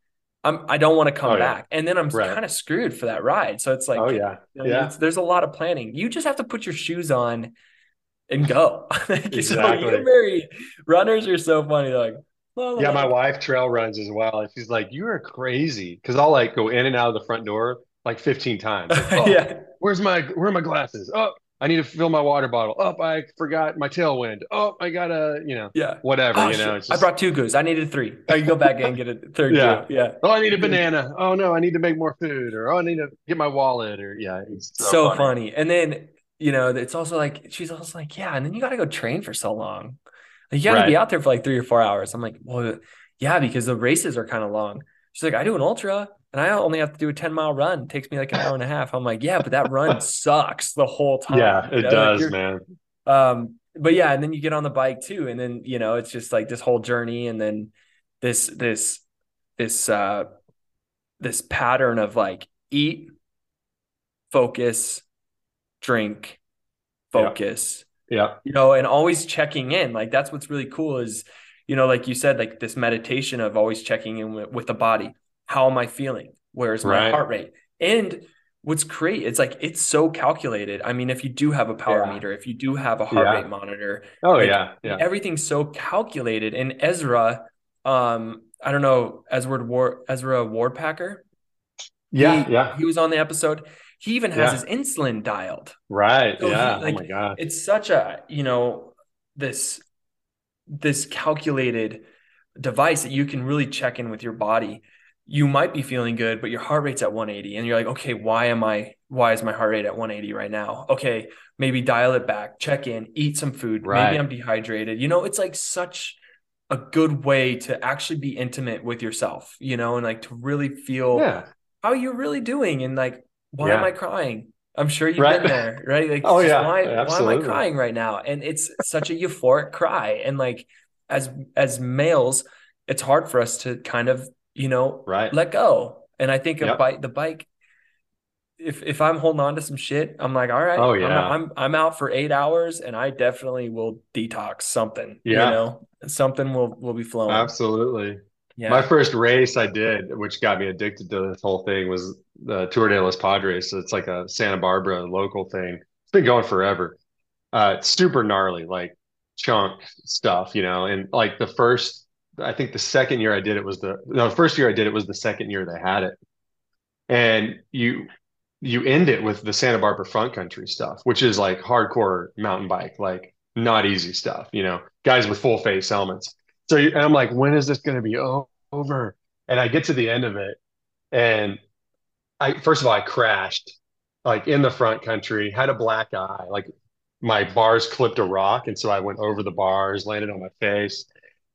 I'm I don't want to come Oh, yeah. back, and then I'm Right. kind of screwed for that ride. So it's like, Oh, yeah. you know, Yeah. it's, there's a lot of planning. You just have to put your shoes on and go. <laughs> Like, so Exactly. you're very runners are so funny. They're like, well, Yeah, my wife trail runs as well. And she's like, You are crazy. Because I'll like go in and out of the front door like 15 times. Like, <laughs> oh, yeah, where's my where are my glasses? Oh, I need to fill my water bottle. Oh, I forgot my tailwind. Oh, I gotta, you know, yeah. whatever, Oh you know. It's I brought two goos. I needed three. I can go back and get a third yeah. goo. Yeah. Oh, I need a banana. Oh no, I need to make more food. Or oh, I need to get my wallet. Or yeah, it's so So funny. funny. And then, you know, it's also like she's also like, yeah, and then you gotta go train for so long. Like you gotta be out there for like three or four hours. I'm like, well, yeah, because the races are kind of long. She's like, I do an ultra and I only have to do a 10 mile run. It takes me like an hour and a half. I'm like, yeah, but that run <laughs> sucks the whole time. Yeah, You it know, does, you're man. um, but yeah, and then you get on the bike too, and then you know, it's just like this whole journey, and then this this this uh this pattern of like eat, focus, drink, Yeah. focus, Yeah. you know, and always checking in. Like that's what's really cool is, you know, like you said, like this meditation of always checking in with, with the body. How am I feeling? Where's my Right. heart rate? And what's great, it's like it's so calculated. I mean, if you do have a power Yeah. meter, if you do have a heart Yeah. rate monitor, Oh like yeah. Yeah. everything's so calculated. And Ezra, um, I don't know, Ezra Ward, Ezra Wardpacker, Yeah. he Yeah. he was on the episode. He even has his insulin dialed. Right. So he Yeah. Oh my God. it's such a, you know, this this calculated device that you can really check in with your body. You might be feeling good, but your heart rate's at 180 and you're like, "Okay, why am I why is my heart rate at 180 right now?" Okay, maybe dial it back, check in, eat some food. Maybe I'm dehydrated. You know, it's like such a good way to actually be intimate with yourself, you know, and like to really feel Yeah. how you're really doing and like why am I crying? I'm sure you've Right. been there, <laughs> right? Like Oh yeah. why why am I crying right now? And it's such a euphoric cry. And like as as males, it's hard for us to kind of, you know, Right. let go. And I think a bike the bike if if I'm holding on to some shit, I'm like, all right, Oh I'm yeah. I'm I'm out for eight hours and I definitely will detox something, Yeah, you know, something will will be flowing. Absolutely. Yeah. My first race I did, which got me addicted to this whole thing, was the Tour de los Padres. So it's like a Santa Barbara local thing. It's been going forever. Uh, it's super gnarly, like chunk stuff, you know. And like the first, I think the second year I did it was the no, first year I did it was the second year they had it. And you you end it with the Santa Barbara front country stuff, which is like hardcore mountain bike, like not easy stuff, you know, guys with full face helmets. So and I'm like, when is this going to be over? And I get to the end of it, and I first of all I crashed like in the front country, had a black eye, like my bars clipped a rock, and so I went over the bars, landed on my face,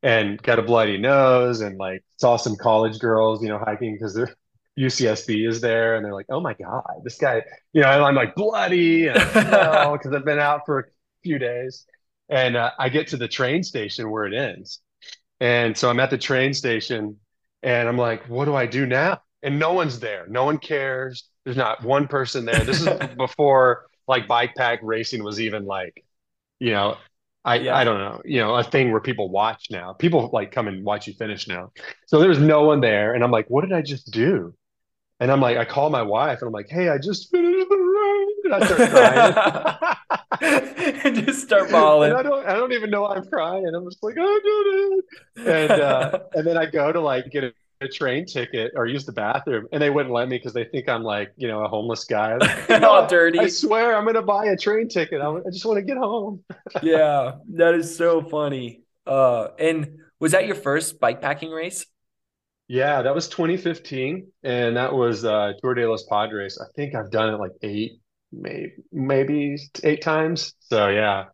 and got a bloody nose, and like saw some college girls, you know, hiking because they're <laughs> UCSB is there, and they're like, "Oh my God, this guy," you know, and I'm like bloody and because <laughs> I've been out for a few days, and uh, I get to the train station where it ends, and so I'm at the train station, and I'm like, "What do I do now?" And no one's there. No one cares. There's not one person there. This is <laughs> before like bike pack racing was even like, you know, I Yeah. I don't know, you know, a thing where people watch now. People like come and watch you finish now. So there was no one there, and I'm like, what did I just do? And I'm like, I call my wife, and I'm like, hey, I just finished the road, and I start crying. <laughs> and just start And bawling. I don't I don't even know why I'm crying. I'm just like, oh, did it. And uh and then I go to like get a, train ticket or use the bathroom and they wouldn't let me because they think I'm like, you know, a homeless guy. I was like, <laughs> All I, I swear I'm gonna buy a train ticket. I, I just want to get home. <laughs> Yeah, that is so funny. Uh, and was that your first bike packing race? Yeah, that was 2015 and that was uh Tour de los Padres. I think I've done it like eight, maybe maybe eight times. So yeah.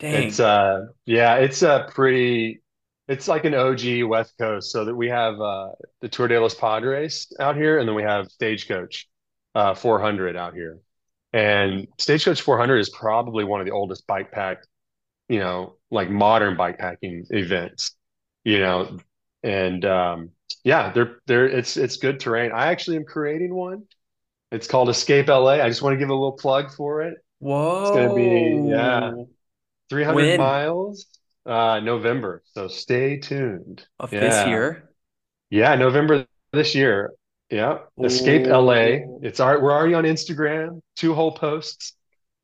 It's Dang. uh yeah, it's a pretty it's like an OG West Coast. So that we have uh the Tour de los Padres out here and then we have Stagecoach uh 400 out here. And Stagecoach 400 is probably one of the oldest bike pack, you know, like modern bike packing events, you know. And um yeah, they're they're it's it's good terrain. I actually am creating one. It's called Escape LA. I just want to give a little plug for it. Whoa! It's going to be yeah. 300 When miles, uh, November. So stay tuned. of this year? Yeah, November this year. Yeah. Escape LA. It's our, we're already on Instagram, two whole posts.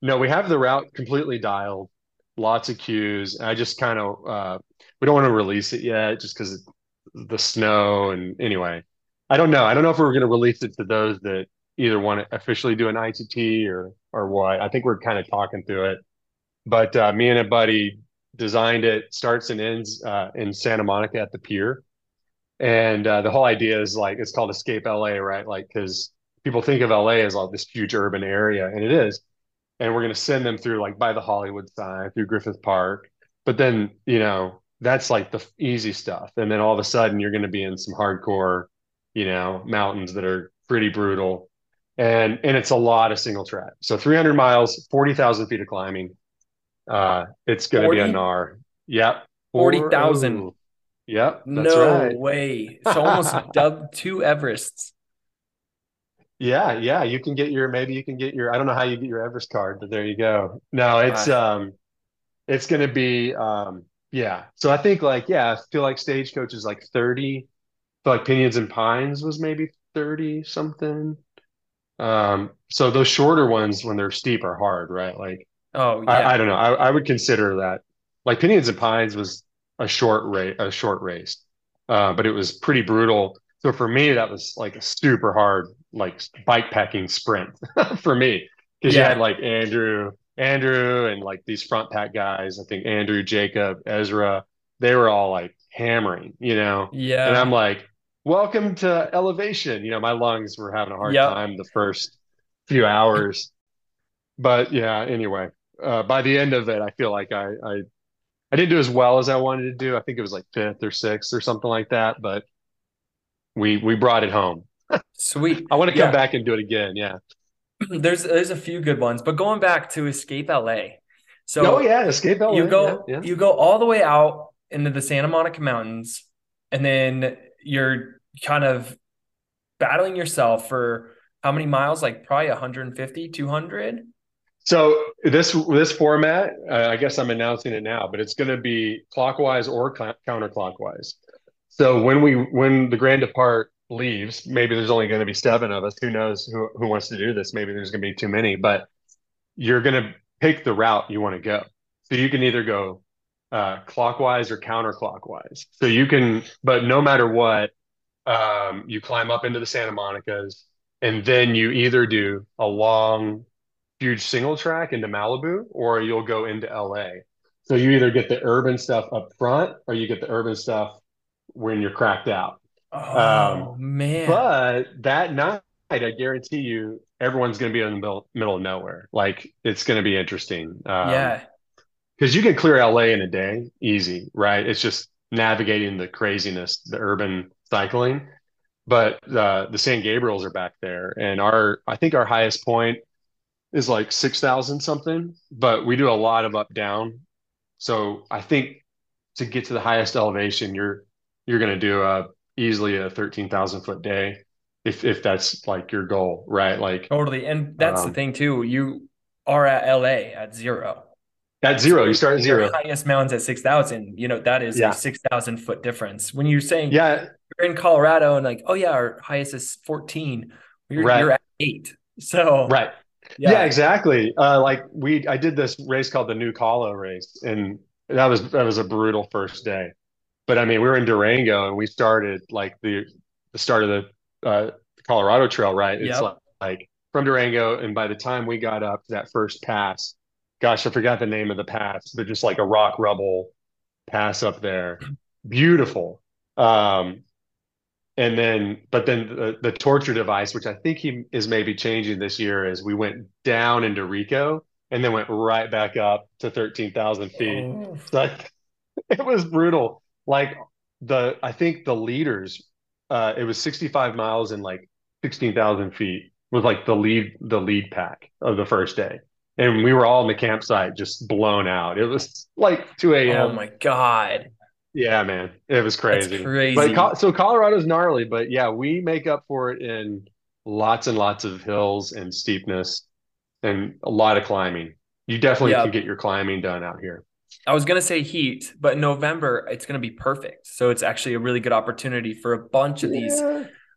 No, we have the route completely dialed, lots of cues. I just kind of, uh, we don't want to release it yet just because the snow. And anyway, I don't know. I don't know if we're going to release it to those that either want to officially do an ITT or, or what. I think we're kind of talking through it. But uh, me and a buddy designed it, starts and ends uh, in Santa Monica at the pier. And uh, the whole idea is like it's called Escape LA, right? Like because people think of LA as like this huge urban area, and it is. And we're gonna send them through like by the Hollywood sign, through Griffith Park. But then, you know, that's like the easy stuff. And then all of a sudden you're gonna be in some hardcore, you know, mountains that are pretty brutal. And and it's a lot of single track. So 300 miles, 40,000 feet of climbing uh, it's gonna be a 40? gnar. Yep. 40,000. oh. Yep, that's No right. way. It's almost <laughs> dubbed two Everests. Yeah, yeah. You can get your maybe you can get your I don't know how you get your Everest card, but there you go. No, it's um it's gonna be um yeah. So I think like yeah, I feel like Stagecoach is like 30. I feel like Pinions and Pines was maybe 30 something. Um so those shorter ones when they're steep are hard, right? Like oh I, I don't know. I, I would consider that like Pinions and Pines was a short race, a short race, uh, but it was pretty brutal. So for me, that was like a super hard, like bike packing sprint <laughs> for me because you had like Andrew, Andrew, and like these front pack guys. I think Andrew, Jacob, Ezra, they were all like hammering, you know, Yeah. and I'm like, welcome to elevation. You know, my lungs were having a hard Yep. time the first few hours, but yeah, anyway uh, by the end of it, I feel like I, I I didn't do as well as I wanted to do. I think it was like fifth or sixth or something like that, but we we brought it home. Sweet. <laughs> I want to come Yeah. back and do it again. Yeah. <clears throat> There's there's a few good ones, but going back to Escape LA. So Oh yeah, Escape you LA. Yeah, go yeah. you go all the way out into the Santa Monica Mountains, and then you're kind of battling yourself for how many miles? Like probably 150, 200? So this this format, uh, I guess I'm announcing it now, but it's going to be clockwise or cl counterclockwise. So when we when the Grand Depart leaves, maybe there's only going to be seven of us. Who knows who who wants to do this? Maybe there's going to be too many, but you're going to pick the route you want to go. So you can either go uh, clockwise or counterclockwise. So you can, but no matter what, um, you climb up into the Santa Monicas, and then you either do a long, huge single track into Malibu, or you'll go into LA. So you either get the urban stuff up front, or you get the urban stuff when you're cracked out. Um, Oh man. but that night. I guarantee you, everyone's going to be in the middle, middle of nowhere. Like it's going to be interesting. Um, Yeah. because you can clear LA in a day, easy, right? It's just navigating the craziness, the urban cycling. But uh, the San Gabriels are back there, and our I think our highest point is like six thousand something. But we do a lot of up down, so I think to get to the highest elevation, you're you're going to do a easily a thirteen thousand foot day if if that's like your goal, right? Like Totally. And that's the um, thing too. You are at LA at zero. at zero, you start at zero. highest mountain's at 6,000. You know, that is a 6,000 foot difference. When you're saying yeah, you're in Colorado and like, oh yeah, our highest is 14, you're right, you're at eight. So right. Yeah, yeah. exactly. Uh, like we, I did this race called the New Colo race, and that was that was a brutal first day. But I mean, we were in Durango, and we started like the the start of the uh, Colorado Trail, right? It's like, like from Durango, and by the time we got up to that first pass, gosh, I forgot the name of the pass, but just like a rock rubble pass up there, <clears throat> beautiful. Um, and then, but then the, the torture device, which I think he is maybe changing this year, is we went down into Rico and then went right back up to 13,000 feet. Oh, So like, <laughs> it was brutal. Like the, I think the leaders, uh, it was 65 miles and like 16,000 feet was like the lead, the lead pack of the first day. And we were all in the campsite just blown out. It was like 2 a.m oh my God. Yeah, man, it was That's crazy. But crazy. So Colorado's gnarly, but yeah, we make up for it in lots and lots of hills and steepness and a lot of climbing. You definitely Yeah. can get your climbing done out here. I was gonna say heat, but in November it's gonna be perfect. So it's actually a really good opportunity for a bunch of these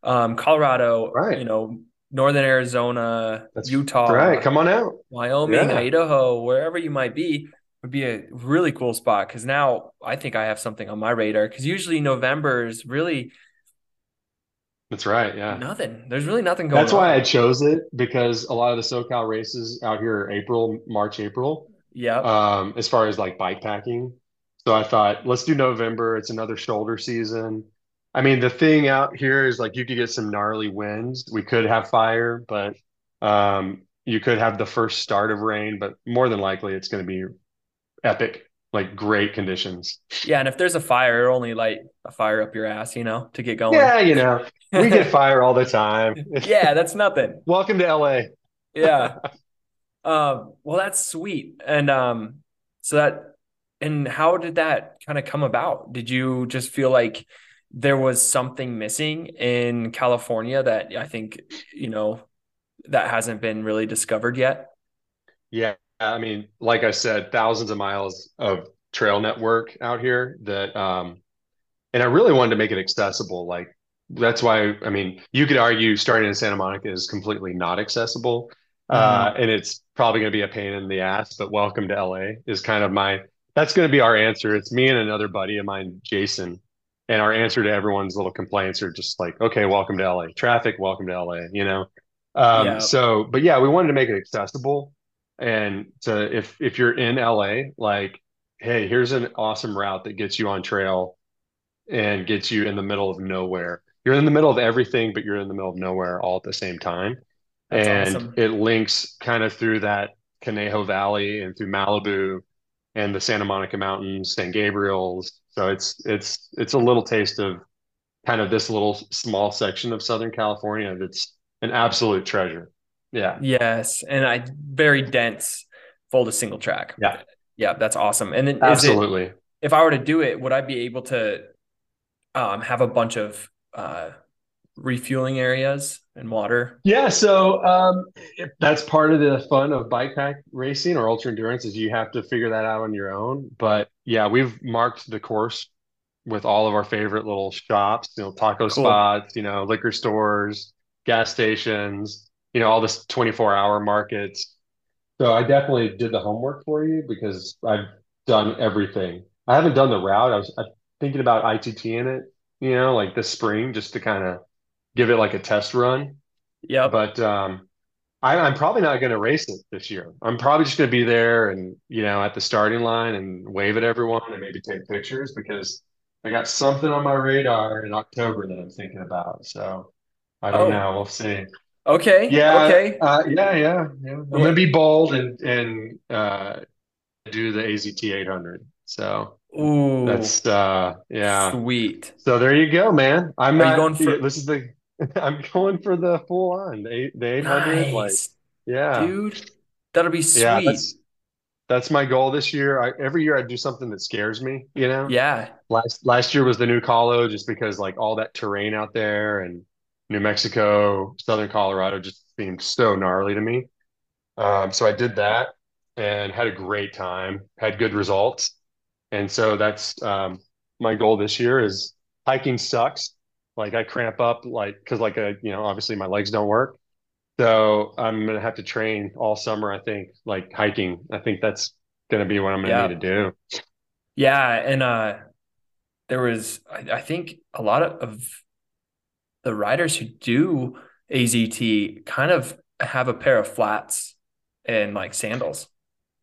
um Colorado, right. you know, Northern Arizona, That's right. Come on out. Wyoming, Yeah, Idaho, wherever you might be, would be a really cool spot. Because now I think I have something on my radar. Because usually November is really that's right. Yeah. nothing. There's really nothing going on. That's why I chose it because a lot of the SoCal races out here are April, March, April, Yeah. um, as far as like bike packing. So I thought, let's do November. It's another shoulder season. I mean, the thing out here is like you could get some gnarly winds. We could have fire, but um, you could have the first start of rain, but more than likely it's going to be epic, like great conditions. Yeah, and if there's a fire, it only light a fire up your ass, you know, to get going. Yeah, you know, we get <laughs> fire all the time. Yeah, that's nothing. <laughs> Welcome to LA. Yeah. <laughs> Um, well, that's sweet. And um, so that and how did that kind of come about? Did you just feel like there was something missing in California that I think, you know, that hasn't been really discovered yet? Yeah, I mean, like I said, thousands of miles of trail network out here that um and I really wanted to make it accessible. Like that's why I mean, you could argue starting in Santa Monica is completely not accessible. Uh hmm and it's probably going to be a pain in the ass, but welcome to LA is kind of my that's going to be our answer. It's me and another buddy of mine, Jason. And our answer to everyone's little complaints are just like, okay, welcome to LA. Traffic, welcome to LA, you know? Um, Yeah. so, but yeah, we wanted to make it accessible. And to if if you're in LA, like, hey, here's an awesome route that gets you on trail and gets you in the middle of nowhere. You're in the middle of everything, but you're in the middle of nowhere all at the same time. That's And awesome. it links kind of through that Conejo Valley and through Malibu and the Santa Monica Mountains, San Gabriel's. So it's it's it's a little taste of kind of this little small section of Southern California that's an absolute treasure. Yeah. Yes. And I very dense, full to single track. Yeah. Yeah, that's awesome. And then is it Absolutely. if I were to do it, would I be able to um have a bunch of uh refueling areas and water? Yeah, so um, if that's part of the fun of bike pack racing or ultra endurance is you have to figure that out on your own. But yeah, we've marked the course with all of our favorite little shops, you know, taco Cool. spots, you know, liquor stores, gas stations, you know, all this 24 hour markets. So I definitely did the homework for you because I've done everything. I haven't done the route. I was I'm thinking about ITT in it, you know, like this spring just to kind of give it like a test run. yeah But um, I, I'm probably not going to race it this year. I'm probably just going to be there and, you know, at the starting line and wave at everyone and maybe take pictures because I got something on my radar in October that I'm thinking about. So I don't Oh, know. We'll see. Okay, Yeah, okay. uh, yeah, yeah, yeah. I'm gonna be bold and and uh, do the AZT 800. So Ooh, that's uh, yeah. sweet. So there you go, man. I'm Are not. going for This is the. <laughs> I'm going for the full on the eight, the 800. Like, nice, yeah, dude? That'll be yeah. sweet. That's that's my goal this year. I, every year I do something that scares me. You know, Yeah. last last year was the new Colo, just because like all that terrain out there and New Mexico, Southern Colorado just seemed so gnarly to me. Um, so I did that and had a great time. Had good results. And so that's um, my goal this year is hiking sucks. Like I cramp up like because like a you know obviously my legs don't work. So I'm gonna have to train all summer, I think, like hiking. I think that's gonna be what I'm gonna need to do. Yeah, and uh there was I, I think a lot of, of the riders who do AZT kind of have a pair of flats and like sandals.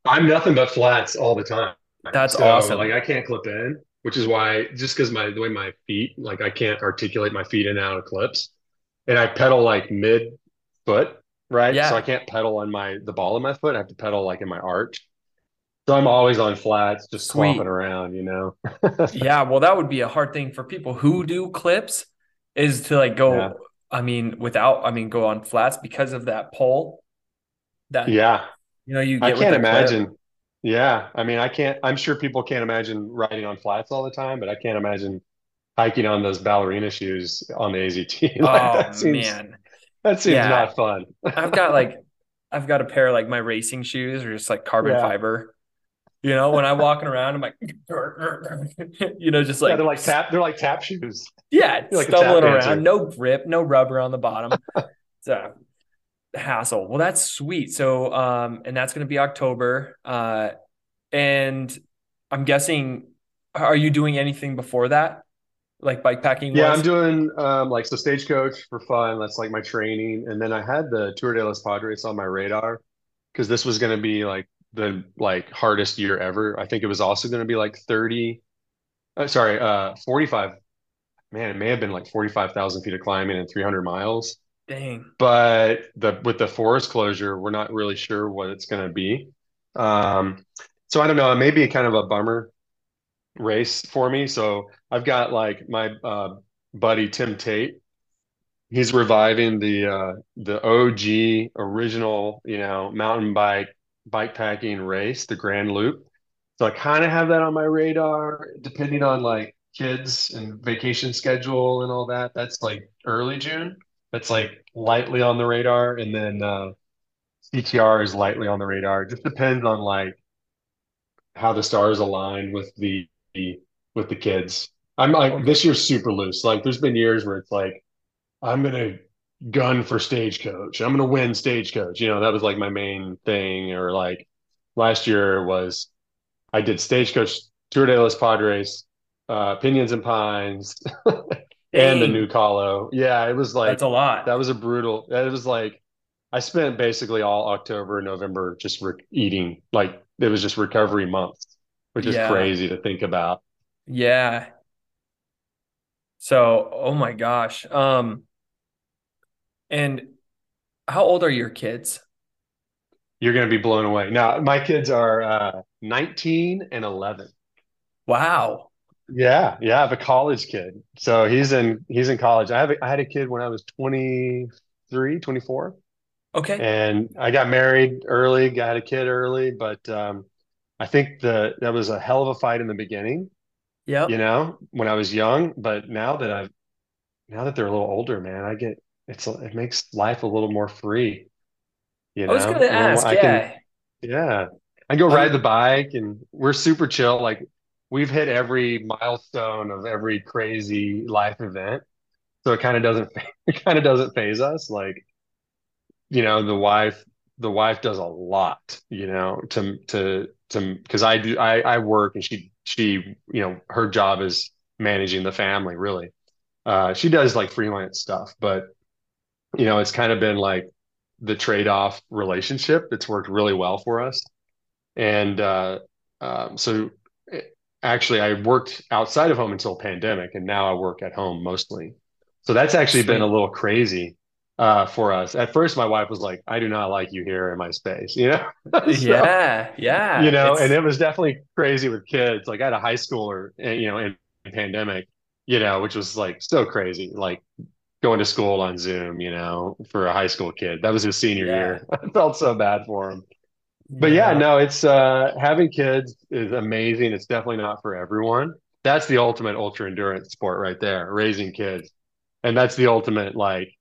I'm nothing but flats all the time. That's So like. I can't clip in, which is why just because my the way my feet, like I can't articulate my feet in and out of clips. And I pedal like mid foot, right? Yeah. So I can't pedal on my the ball of my foot. I have to pedal like in my arch. So I'm always on flats, just sweet. around, you know? <laughs> Yeah, well, that would be a hard thing for people who do clips is to like Yeah. go, I mean, without, I mean, go on flats because of that pull that, Yeah. you know, you I can't clip. imagine. Yeah. I mean, I can't, I'm sure people can't imagine riding on flats all the time, but I can't imagine hiking on those ballerina shoes on the AZT. <laughs> Like Oh that seems, man. that seems Yeah. not fun. I've got <laughs> like, I've got a pair of like my racing shoes or just like carbon Yeah. fiber. You know, when I'm walking around, I'm like, <laughs> you know, just Yeah. They're like, like tap, they're like tap shoes. yeah, like stumbling around, dancer. no grip, no rubber on the bottom. <laughs> It's a hassle. Well, that's sweet. So, um, and that's going to be October. Uh, and I'm guessing, are you doing anything before that, like bike packing Yeah, I'm doing um, like so stagecoach for fun. That's like my training. And then I had the Tour de los Padres on my radar because this was going to be like the like hardest year ever. I think it was also going to be like 30, uh, sorry, uh 45. Man, it may have been like 45,000 feet of climbing and 300 miles. Dang. But the with the forest closure, we're not really sure what it's going to be. Um, so I don't know. It may be kind of a bummer race for me. So I've got like my uh, buddy Tim Tate. He's reviving the uh, the OG original, you know, mountain bike bike packing race, the Grand Loop. So I kind of have that on my radar, depending on like kids and vacation schedule and all that. That's like early June. That's like lightly on the radar, and then uh, CTR is lightly on the radar. It just depends on like how the stars align with the with the kids. I'm like this year's super loose. Like there's been years where it's like I'm gonna gun for stagecoach. I'm gonna win stagecoach. You know, that was like my main thing. Or like last year was I did stagecoach Tour de los Padres, uh, Pinions and Pines, <laughs> and the new. Colo. Yeah, it was like That's a lot. that was a brutal. It was like I spent basically all October, and November just re eating. Like it was just recovery months, which is Yeah. crazy to think about. Yeah. So, oh my gosh. Um, and how old are your kids? You're going to be blown away. Now, my kids are uh, 19 and 11. Wow. Yeah, yeah, I have a college kid. So he's in he's in college. I have a, I had a kid when I was 23, 24, Okay. and I got married early, got a kid early, but um, I think the that was a hell of a fight in the beginning, Yeah. you know, when I was young, but now that I've now that they're a little older, man, I get it's it makes life a little more free, you I was know, going to a little more ask, I can yeah. Yeah. I go ride the bike and we're super chill. Like we've hit every milestone of every crazy life event. So it kind of doesn't <laughs> it kind of doesn't faze us. Like, you know, the wife the wife does a lot, you know, to to to because I do I I work and she she, you know, her job is managing the family really. Uh she does like freelance stuff, but you know, it's kind of been like the trade-off relationship that's worked really well for us. And uh, um, so eh, actually, I worked outside of home until pandemic, and now I work at home mostly. So that's actually been a little crazy. uh, for us. At first, my wife was like, "I do not like you here in my space," you know. <laughs> so, Yeah, you yeah. know, and it was definitely crazy with kids. Like I had a high schooler, eh, you know, in pandemic, you know, which was like so crazy. Like going to school on Zoom, you know, for a high school kid. That was his senior yeah, year. <laughs> I felt so bad for him. But yeah, yeah, no, it's uh having kids is amazing. It's definitely not for everyone. That's the ultimate ultra endurance sport right there, raising kids. And that's the ultimate like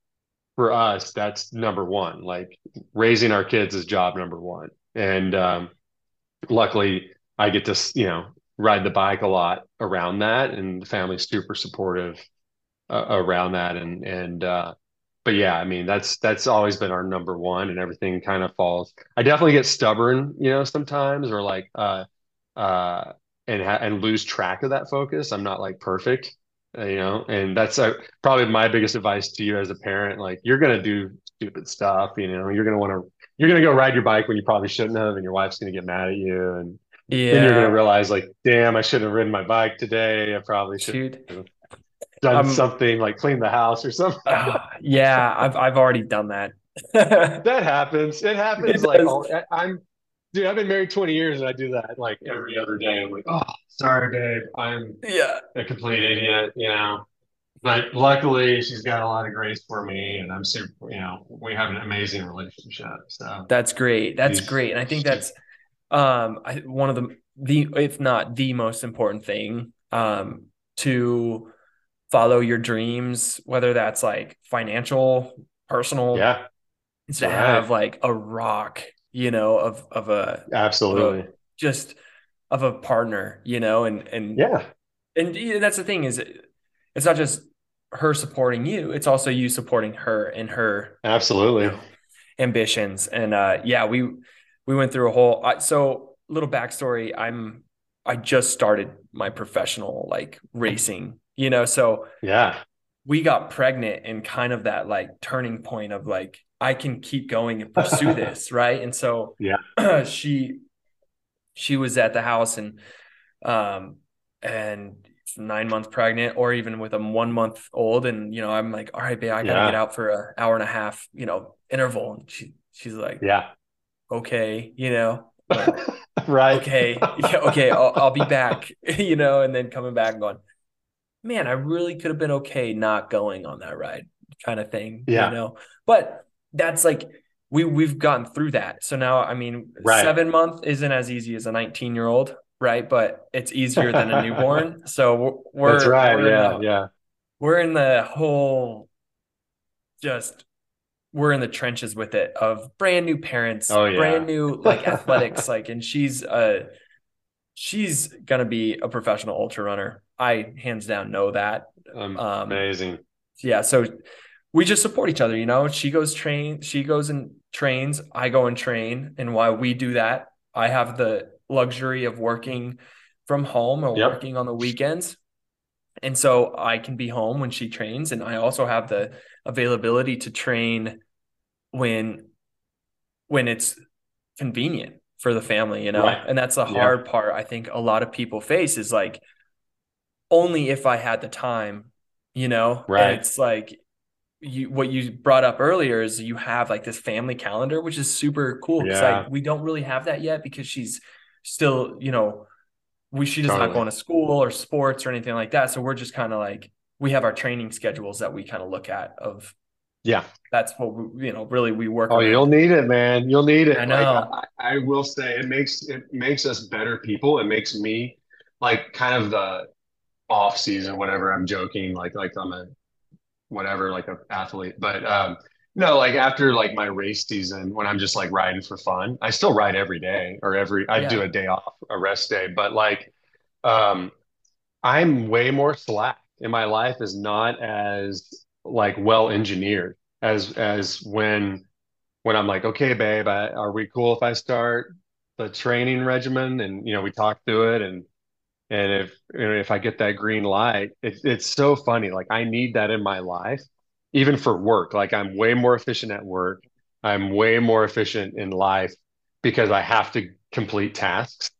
for us, that's number one. Like raising our kids is job number one. And um luckily I get to, you know, ride the bike a lot around that and the family's super supportive uh, around that and and uh but yeah, I mean that's that's always been our number one and everything kind of falls. I definitely get stubborn, you know, sometimes or like uh uh and ha and lose track of that focus. I'm not like perfect, uh, you know, and that's uh, probably my biggest advice to you as a parent. Like you're gonna do stupid stuff, you know, you're gonna want to you're gonna go ride your bike when you probably shouldn't have, and your wife's gonna get mad at you, and then you're gonna realize like, damn, I shouldn't have ridden my bike today. I probably should done I'm. something like clean the house or something. Uh, yeah, I've I've already done that. <laughs> That happens. It happens It like all I'm dude, I've been married 20 years and I do that like every other day. I'm like, oh, sorry, babe. I'm Yeah, a complete idiot, you know. But luckily she's got a lot of grace for me and I'm super, you know, we have an amazing relationship. So that's great. That's she's great, and I think that's um I, one of the the if not the most important thing um to follow your dreams, whether that's like financial, personal, yeah, to right. have like a rock, you know, of of a of a Absolutely. just of a partner, you know, and and Yeah, and yeah, that's the thing is it's not just her supporting you, it's also you supporting her and her, you absolutely. know, ambitions. And uh yeah, we we went through a whole I, so little backstory, I'm I just started my professional like racing, you know, so Yeah. we got pregnant in kind of that like turning point of like I can keep going and pursue <laughs> this, right? And so Yeah. <clears throat> she she was at the house and um and nine months pregnant or even with a one month old and you know i'm like all right babe i gotta get out for an hour and a half you know interval and she she's like Yeah. okay you know like <laughs> Right. okay yeah okay I'll, I'll be back <laughs> you know and then coming back and going man i really could have been okay not going on that ride kind of thing Yeah. you Yeah. know but that's like we we've gotten through that so now i mean Right. seven month isn't as easy as a 19 year old right but it's easier than a <laughs> newborn so we're right. we're Yeah. the Yeah. we're in the whole just we're in the trenches with it of brand new parents Oh brand new like <laughs> athletics like and she's uh she's gonna be a professional ultra runner. I hands down know that. Um Amazing. yeah so we just support each other you know? She goes train she goes and trains i go and train and while we do that i have the luxury of working from home or Yep. working on the weekends. And so i can be home when she trains and i also have the availability to train when when it's convenient for the family you know Right. and that's the Yeah. hard part i think a lot of people face is like only if i had the time you know and Right. it's like you what you brought up earlier is you have like this family calendar which is super cool because like we don't really have that yet because she's still you know we she does not go to school or sports or anything like that so we're just kind of like we have our training schedules that we kind of look at of Yeah. that's what we, you know really we work Oh, you'll need it, man. You'll need i it. Like know I, I will say, it makes it makes us better people. It makes me like kind of the off season, whatever. I'm joking, like like I'm a whatever, like a athlete. But um, no, like after like my race season, when I'm just like riding for fun, I still ride every day or every I do a day off, a rest day. But like um, I'm way more slack, and my life is not as like well engineered as as when when I'm like, okay, babe, I, are we cool if I start the training regimen? And you know, we talk through it, and and if you know, if I get that green light, it, it's so funny. Like I need that in my life, even for work. Like I'm way more efficient at work. I'm way more efficient in life because I have to complete tasks,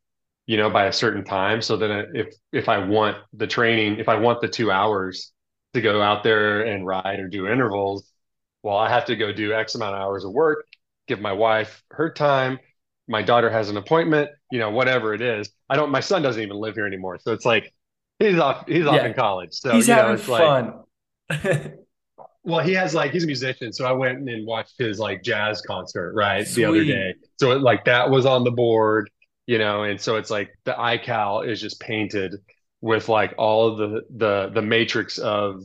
you know, by a certain time. So that if if I want the training, if I want the two hours to go out there and ride or do intervals, well, I have to go do X amount of hours of work, give my wife her time. My daughter has an appointment, you know, whatever it is. I don't, my son doesn't even live here anymore. So it's like, he's off, he's yeah. off in college. So, he's you having know, it's fun. like, <laughs> well, he has like, he's a musician. So I went and watched his like jazz concert, right. Sweet. The other day. So it, like that was on the board, you know, and so it's like the iCal is just painted with like all of the, the, the matrix of,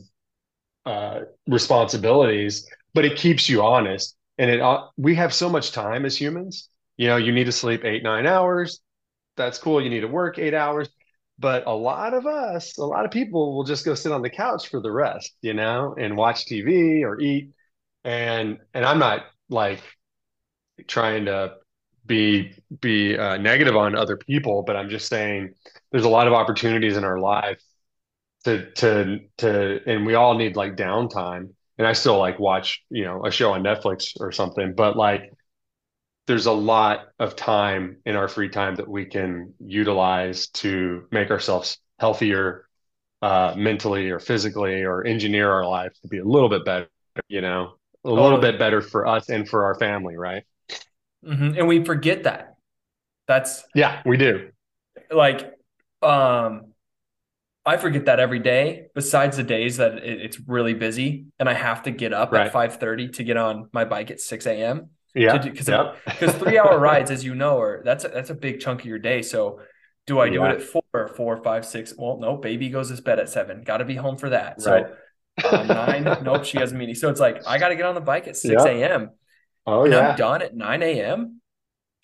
uh, responsibilities, but it keeps you honest. And it, uh, we have so much time as humans. You know, you need to sleep eight, nine hours. That's cool. You need to work eight hours. But a lot of us, a lot of people will just go sit on the couch for the rest, you know, and watch TV or eat. And and I'm not like trying to be be uh, negative on other people, but I'm just saying there's a lot of opportunities in our life to to to and we all need like downtime. And i still like watch you know a show on netflix or something but like there's a lot of time in our free time that we can utilize to make ourselves healthier uh, mentally or physically or engineer our life to be a little bit better you know a little bit better for us and for our family right mm-hmm. and we forget that that's yeah we do like um I forget that every day. Besides the days that it, it's really busy and I have to get up right. at five thirty to get on my bike at six a.m. Yeah, because because <laughs> three hour rides, as you know, are that's a, that's a big chunk of your day. So, do I do yeah. it at four, four, five, six? Well, no, baby goes to bed at seven. Got to be home for that. Right. So uh, nine, nope, she has a meeting. So it's like I got to get on the bike at <laughs> six a.m. Oh and yeah, I'm done at nine a.m.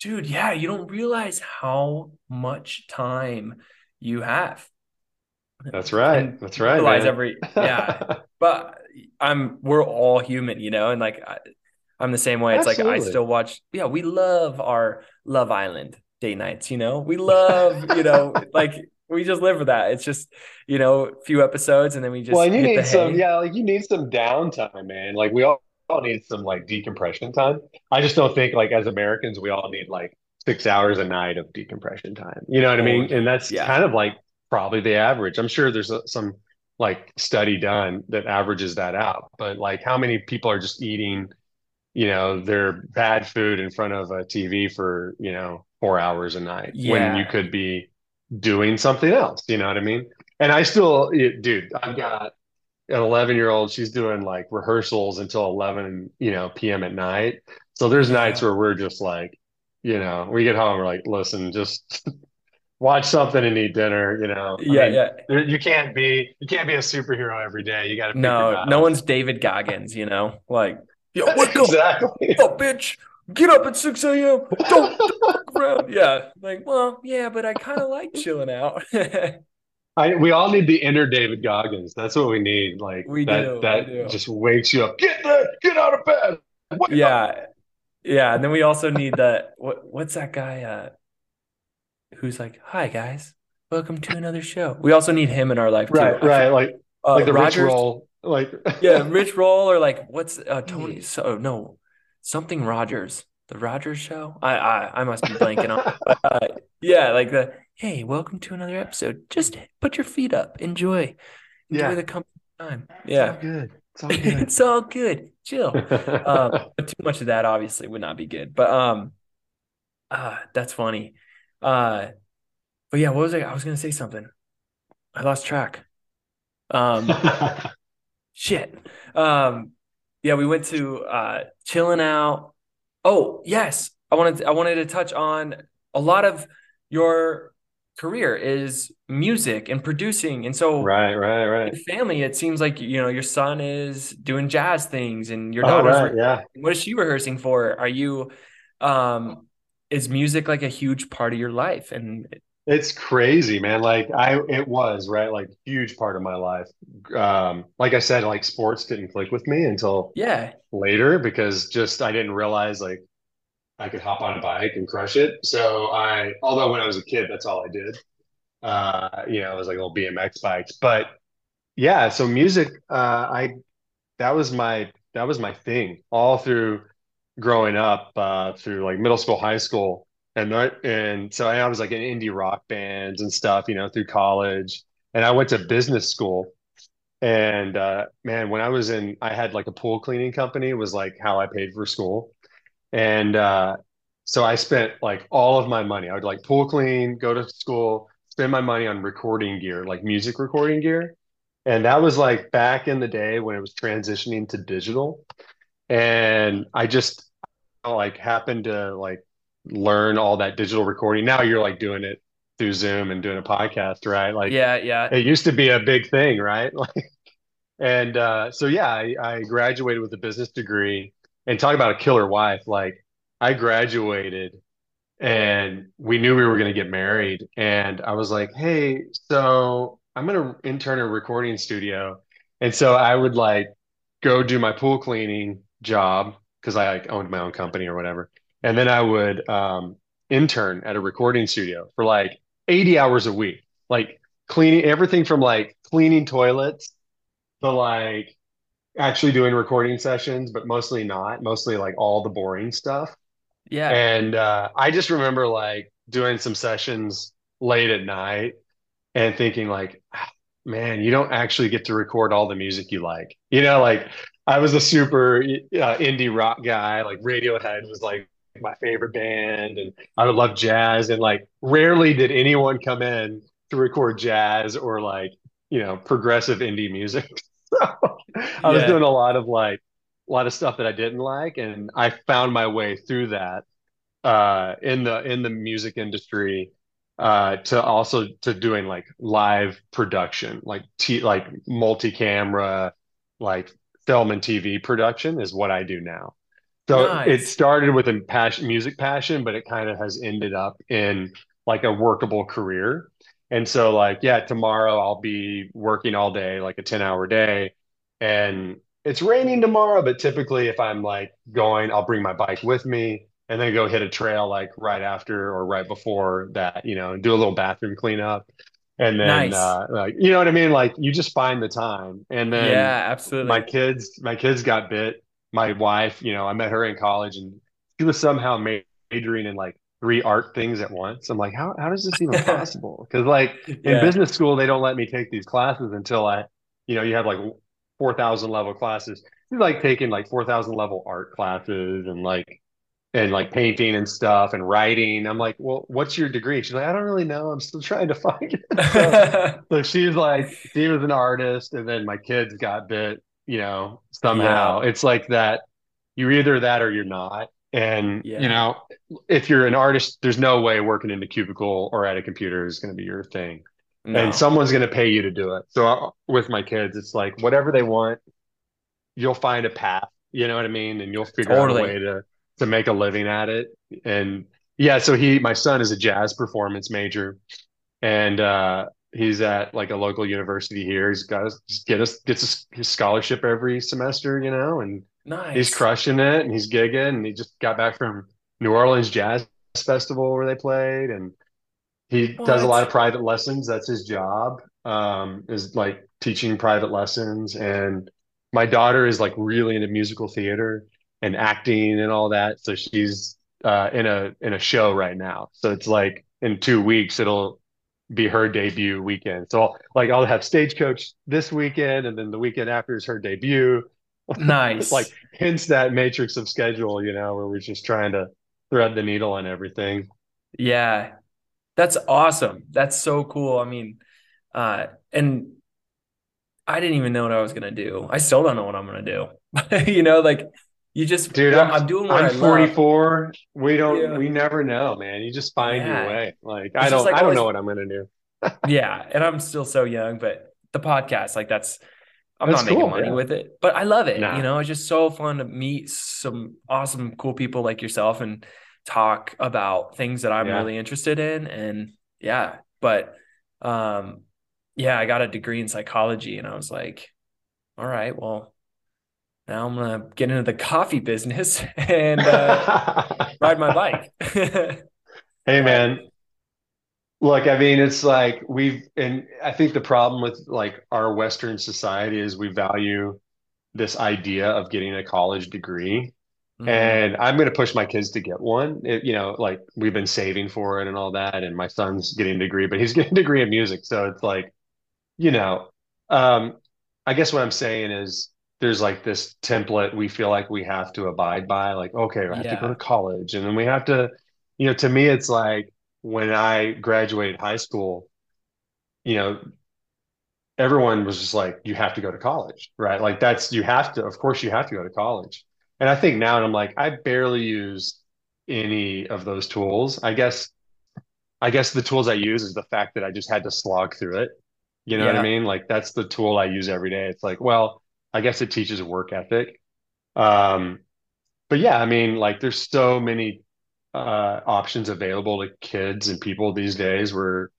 Dude, yeah, you don't realize how much time you have. That's right. That's right. Realize every <laughs> yeah, but I'm we're all human, you know, and like I, am the same way. It's Absolutely. like I still watch. Yeah, we love our Love Island day nights. You know, we love you know <laughs> like we just live for that. It's just you know a few episodes and then we just well, and you need some yeah, like you need some downtime, man. Like we all, all need some like decompression time. I just don't think like as Americans we all need like six hours a night of decompression time. You know what I mean? And that's yeah. kind of like probably the average. I'm sure there's a, some like study done that averages that out, but like how many people are just eating, you know, their bad food in front of a TV for, you know, four hours a night yeah. when you could be doing something else, you know what I mean? And I still, dude, I've got an 11 year old, she's doing like rehearsals until 11, you know, PM at night. So there's nights where we're just like, you know, we get home, we're like, listen, just <laughs> watch something and eat dinner. You know, yeah, I mean, yeah. You can't be you can't be a superhero every day. You got to be no, no one's David Goggins. You know, like yo, <laughs> wake exactly. up, oh, bitch, get up at six a.m. Don't, don't around. Yeah, like well, yeah, but I kind of like chilling out. <laughs> I, we all need the inner David Goggins. That's what we need. Like we that, do, that do. just wakes you up. Get there, get out of bed. Wake yeah, up. yeah. And then we also need that. What what's that guy? Uh, who's like, "Hi guys, welcome to another show." We also need him in our life, too. Right, right, like uh, like the Rogers, rich roll, like <laughs> yeah, rich roll, or like what's uh, Tony? So oh, no, something Rogers, the Rogers show. I I, I must be blanking on. Uh, yeah, like the hey, welcome to another episode. Just put your feet up, enjoy, enjoy yeah. the company time. Yeah, it's all good. It's all <laughs> good. it's all good. Chill. um, <laughs> but too much of that obviously would not be good. But um, uh, that's funny. Uh, but yeah, what was I? I was gonna say something. I lost track. Um, <laughs> shit. Um, yeah, we went to uh, chilling out. Oh yes, I wanted to, I wanted to touch on a lot of your career is music and producing, and so right, right, right. Family, it seems like you know your son is doing jazz things, and your daughter's oh, right, yeah. What is she rehearsing for? Are you um is music like a huge part of your life? And it's crazy man. Like i it was right? Like huge part of my life. Um like i said like sports didn't click with me until yeah. later because just i didn't realize like i could hop on a bike and crush it. So i although when i was a kid that's all i did. Uh you know it was like little bmx bikes. But yeah so music uh i that was my that was my thing all through growing up uh, through like middle school, high school, and and so I was like in indie rock bands and stuff, you know, through college. And I went to business school, And uh, man, when I was in, I had like a pool cleaning company, was like how I paid for school. And uh, so I spent like all of my money. I would like pool clean, go to school, spend my money on recording gear, like music recording gear. And that was like back in the day when it was transitioning to digital. And I just like happened to like learn all that digital recording. Now you're like doing it through Zoom and doing a podcast, right? Like Yeah, yeah. it used to be a big thing, right? <laughs> Like, and uh, so yeah, I, I graduated with a business degree. And talk about a killer wife. Like I graduated and we knew we were going to get married. And I was like, hey, so I'm going to intern at a recording studio. And so I would like go do my pool cleaning job because I like owned my own company or whatever. And then I would um, intern at a recording studio for like 80 hours a week, like cleaning everything from like cleaning toilets to like actually doing recording sessions, but mostly not, mostly like all the boring stuff. Yeah. And uh, I just remember like doing some sessions late at night and thinking like, "Ah, man, you don't actually get to record all the music you like. You know, like I was a super uh, indie rock guy. Like Radiohead was like my favorite band, and I would love jazz. And like rarely did anyone come in to record jazz or like you know progressive indie music. <laughs> So <laughs> I was Yeah. doing a lot of like a lot of stuff that I didn't like, and I found my way through that uh in the in the music industry uh to also to doing like live production like t like multi-camera like film and TV production is what I do now. So it started with a passion music passion but it kind of has ended up in like a workable career. And so like yeah tomorrow I'll be working all day like a 10 hour day and it's raining tomorrow but typically if I'm like going I'll bring my bike with me and then go hit a trail like right after or right before that, you know, and do a little bathroom cleanup. And then Nice. uh like you know what I mean? Like you just find the time. And then Yeah, absolutely. my kids, my kids got bit. My wife, you know, I met her in college and she was somehow majoring in like three art things at once. I'm like, how how is this even <laughs> possible? Because like in business school, they don't let me take these classes until I, you know, you have like 4,000 level classes. She's like taking like 4,000 level art classes and like and like painting and stuff and writing. I'm like, well, what's your degree? She's like, I don't really know. I'm still trying to find it. <laughs> So, <laughs> so she's like, she was an artist, and then my kids got bit. You know, Yeah. somehow it's like that. You're either that or you're not. And you know, if you're an artist, there's no way working in the cubicle or at a computer is going to be your thing. And someone's going to pay you to do it. So uh, with my kids, it's like whatever they want, you'll find a path, you know what I mean? And you'll figure out a way to to make a living at it. And yeah, so he my son is a jazz performance major and uh he's at like a local university here. He's got his get us gets a, his scholarship every semester, you know, and he's crushing it and he's gigging and he just got back from New Orleans Jazz Festival where they played and he does a lot of private lessons. That's his job, um, is like teaching private lessons. And my daughter is like really into musical theater and acting and all that. So she's uh, in a in a show right now. So it's like in two weeks it'll be her debut weekend. So I'll, like I'll have Stagecoach this weekend, and then the weekend after is her debut. <laughs> Like Nice. hence that matrix of schedule, you know, where we're just trying to thread the needle on everything. Yeah. That's awesome. That's so cool. I mean, uh, and I didn't even know what I was gonna do. I still don't know what I'm gonna do. <laughs> You know, like you just, Dude, well, I'm I'm doing what I'm I love. 44. We don't Yeah. we never know, man. You just find your way. Like I It's just don't like I don't always, know what I'm gonna do. <laughs> yeah. And I'm still so young, but the podcast, like that's, I'm That's not making cool. money Yeah. with it, but I love it. You know, it's just so fun to meet some awesome, cool people like yourself and talk about things that I'm Yeah. really interested in. And yeah, but um, yeah, I got a degree in psychology and I was like, all right, well, now I'm gonna get into the coffee business <laughs> and uh, <laughs> ride my bike. <laughs> Hey man, look, I mean, it's like we've and I think the problem with like our Western society is we value this idea of getting a college degree. mhm, And I'm going to push my kids to get one. It, you know, like we've been saving for it and all that. And my son's getting a degree, but he's <laughs> getting a degree in music. So it's like, you know, um, I guess what I'm saying is there's like this template we feel like we have to abide by. Like, okay, I have to go to college, and then we have to, you know, to me, it's like when I graduated high school, you know, everyone was just like, you have to go to college, right? Like that's you have to, of course, you have to go to college. And I think now, and I'm like, I barely use any of those tools. I guess I guess the tools I use is the fact that I just had to slog through it. You know what I mean? Like that's the tool I use every day. It's like, well, I guess it teaches work ethic. Um, but yeah, I mean, like there's so many uh options available to kids and people these days where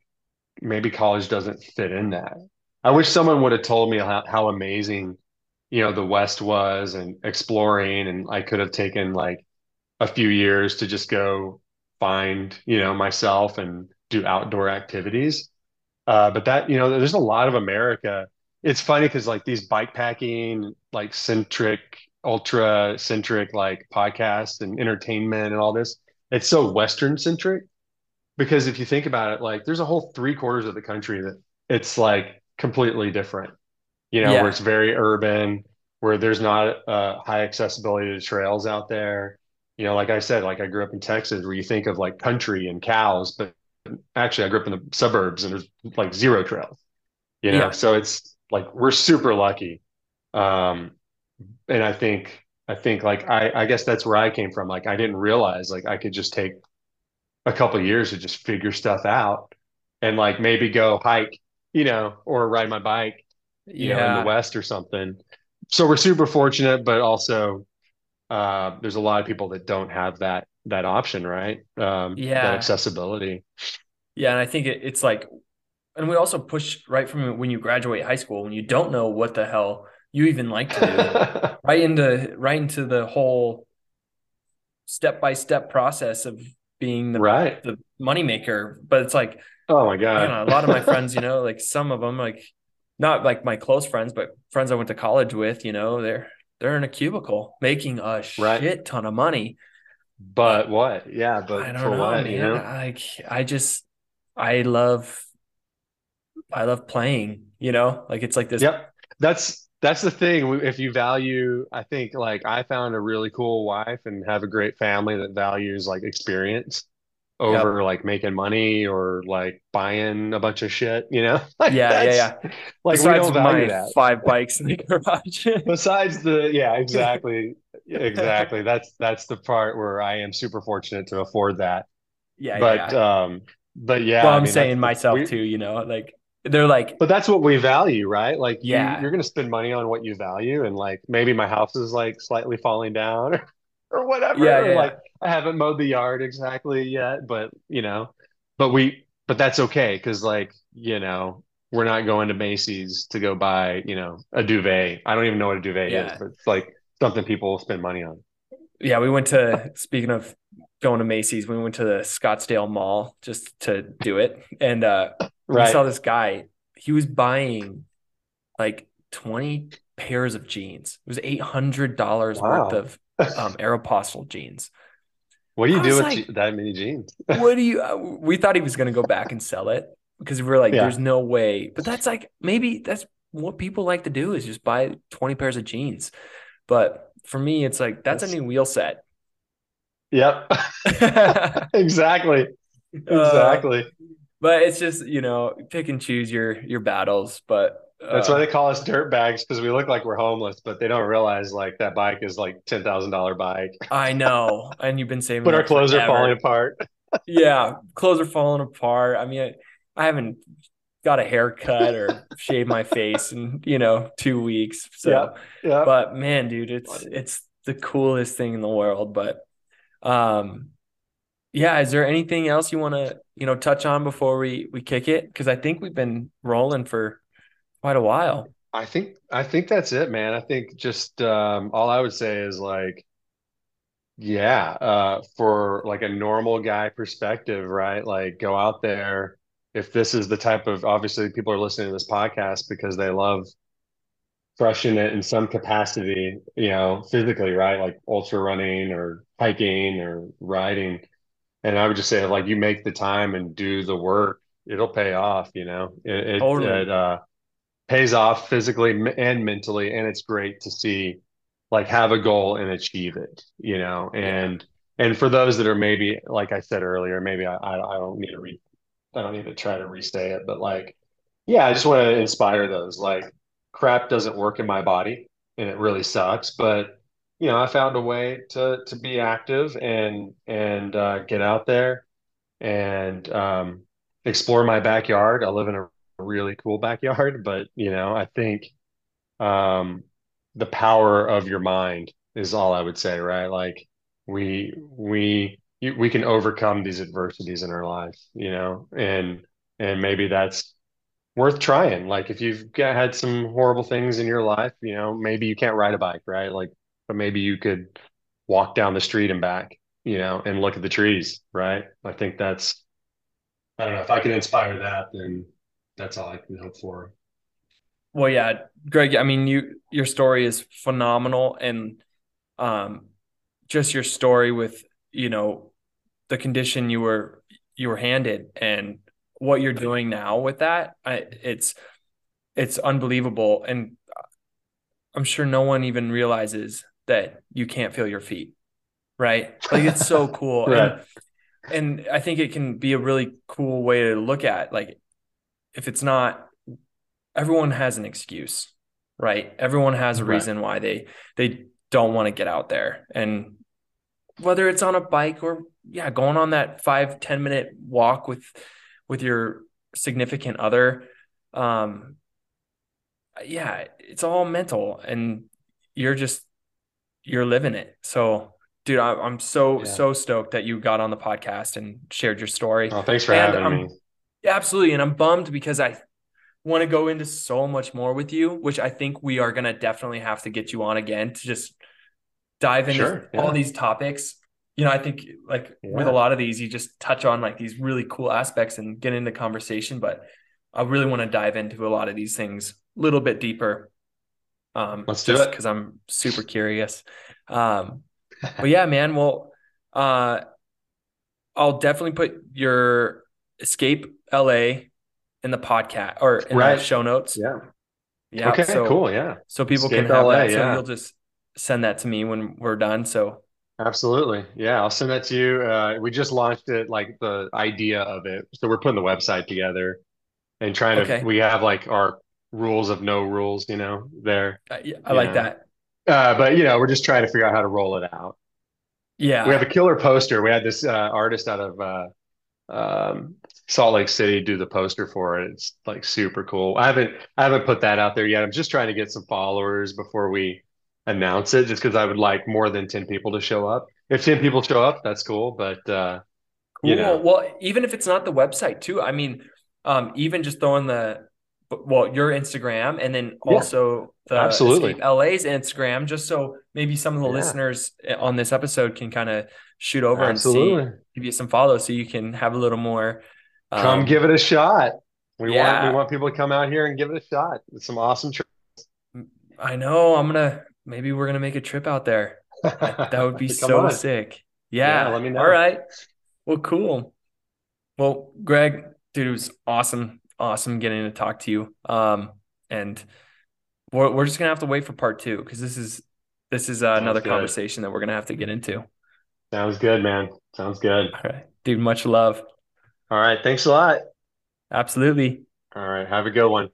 maybe college doesn't fit in that. I wish someone would have told me how, how amazing, you know, the West was and exploring, and I could have taken like a few years to just go find, you know, myself and do outdoor activities. Uh, but that, you know, there's a lot of America. It's funny because like these bike packing, like centric, ultra centric, like podcasts and entertainment and all this, it's so Western centric. Because if you think about it, like there's a whole three quarters of the country that it's like completely different, you know, where it's very urban, where there's not uh, high accessibility to trails out there. You know, like I said, like I grew up in Texas where you think of like country and cows, but actually I grew up in the suburbs and there's like zero trails, you know, Yeah. so it's like we're super lucky. Um, and I think, I think like I, I guess that's where I came from. Like I didn't realize like I could just take a couple of years to just figure stuff out and like maybe go hike, you know, or ride my bike, you know, in the West or something. So we're super fortunate, but also uh, there's a lot of people that don't have that that option, right? Um, yeah, that Yeah. accessibility. Yeah. And I think it, it's like, and we also push right from when you graduate high school, when you don't know what the hell you even like to do, <laughs> right into right into the whole step by step process of being the Right. the money maker. But it's like, Oh my man, God. a lot of my <laughs> friends, you know, like some of them, like not like my close friends, but friends I went to college with, you know, they're they're in a cubicle making a Right. shit ton of money. But what? Yeah, but I don't for know, what, you know? Like I just I love I love playing, you know, like it's like this. Yep. That's that's the thing. If you value, I think like I found a really cool wife and have a great family that values like experience Yep. over like making money or like buying a bunch of shit, you know? <laughs> Like Yeah, yeah, yeah. like we Besides don't value that. five bikes in the garage. <laughs> Besides the, yeah, <laughs> exactly. Exactly. That's that's the part where I am super fortunate to afford that. Yeah, yeah, But yeah. um but yeah, Well, I I'm mean saying myself we too, you know, like they're like, but that's what we value, right? Like yeah, you're gonna spend money on what you value and like maybe my house is like slightly falling down <laughs> or, or whatever. Or yeah, like yeah. I haven't mowed the yard exactly yet, but you know, but we but that's okay because like, you know, we're not going to Macy's to go buy, you know, a duvet. I don't even know what a duvet is, but it's like something people will spend money on. Yeah, we went to <laughs> speaking of going to Macy's, we went to the Scottsdale Mall just to do it. And uh we Right. saw this guy, he was buying like 20 pairs of jeans. It was $800 worth of um Aeropostale jeans. What do you I do with je- that many jeans? what do you uh, we thought he was going to go back and sell it because we were like there's no way. But that's like maybe that's what people like to do is just buy 20 pairs of jeans. But for me it's like that's a new wheel set. yep. <laughs> <laughs> Exactly. Uh, Exactly. But it's just you know pick and choose your your battles but That's why uh they call us dirt bags because we look like we're homeless, but they don't realize like that bike is like ten thousand dollar bike. i know and you've been saving But our clothes are falling apart. <laughs> yeah clothes are falling apart i mean i, I haven't got a haircut or shaved my face in you know two weeks so Yep. Yep. but man dude it's it's the coolest thing in the world but um yeah is there anything else you want to you know touch on before we we kick it because i think we've been rolling for quite a while I think I think that's it, man. I think just um all I would say is like, yeah, uh for like a normal guy perspective, right? Like go out there. If this is the type of obviously people are listening to this podcast because they love crushing it in some capacity, you know, physically, right? Like ultra running or hiking or riding. And I would just say, like, you make the time and do the work, it'll pay off, you know. It, it, totally. it uh, pays off physically and mentally, and it's great to see like have a goal and achieve it, you know, and and for those that are maybe like I said earlier, maybe I I don't need to re I don't need to try to restate it, but like yeah, I just want to inspire those like crap doesn't work in my body and it really sucks, but you know, I found a way to to be active and and uh, get out there and um, explore my backyard. I live in a really cool backyard, <laughs> but you know, I think um, the power of your mind is all I would say, right? Like we we we can overcome these adversities in our life, you know, and and maybe that's worth trying. Like if you've had some horrible things in your life, you know, maybe you can't ride a bike, right? Like, but maybe you could walk down the street and back, you know, and look at the trees, right? I think that's I don't know if I can inspire that, then that's all I can hope for. Well, yeah, Gregg. I mean, you your story is phenomenal, and um, just your story with you know the condition you were you were handed and what you're doing now with that, I, it's it's unbelievable, and I'm sure no one even realizes that you can't feel your feet, right? Like it's so <laughs> cool, right. and, and I think it can be a really cool way to look at like if it's not everyone has an excuse, right? Everyone has a reason right. why they they don't want to get out there. And whether it's on a bike or yeah, going on that five ten minute walk with with your significant other. Um yeah, it's all mental and you're just you're living it. So dude, I, am so yeah. so stoked that you got on the podcast and shared your story. Oh, thanks for and having me. Absolutely. And I'm bummed because I want to go into so much more with you, which I think we are going to definitely have to get you on again to just dive into sure, yeah. all these topics. You know, I think like yeah. with a lot of these, you just touch on like these really cool aspects and get into conversation. But I really want to dive into a lot of these things a little bit deeper. Um, Let's do it because I'm super curious. Um, but <laughs> yeah, man. Well, uh, I'll definitely put your escape LA in the podcast or in right. the show notes. Yeah. Yeah. Okay. So, cool. Yeah. So people Escape can have LA, that. So yeah. you'll just send that to me when we're done. So absolutely. Yeah. I'll send that to you. Uh, we just launched it, like the idea of it. So we're putting the website together and trying to, we have like our rules of no rules, you know, there. Uh, yeah, I like know. that. Uh, but you know, we're just trying to figure out how to roll it out. Yeah. We have a killer poster. We had this uh, artist out of uh, um, Salt Lake City do the poster for it. It's like super cool. I haven't I haven't put that out there yet. I'm just trying to get some followers before we announce it, just because I would like more than ten people to show up. If ten people show up, that's cool. But uh, cool. You know. Well, even if it's not the website too, I mean, um, even just throwing the well your Instagram and then also yeah, the absolutely Escape LA's Instagram, just so maybe some of the yeah. listeners on this episode can kind of shoot over absolutely. and see, give you some follows, so you can have a little more Come um, give it a shot. We yeah. want we want people to come out here and give it a shot. It's some awesome trips. I know. I'm gonna maybe we're gonna make a trip out there. that would be <laughs> so on. sick. Yeah. yeah. Let me know. All right. Well, cool. Well, Gregg, dude, it was awesome, awesome getting to talk to you. Um, and we're we're just gonna have to wait for part two because this is this is uh, another good. conversation that we're gonna have to get into. Sounds good, man. Sounds good. All right, dude. Much love. All right. Thanks a lot. Absolutely. All right. Have a good one.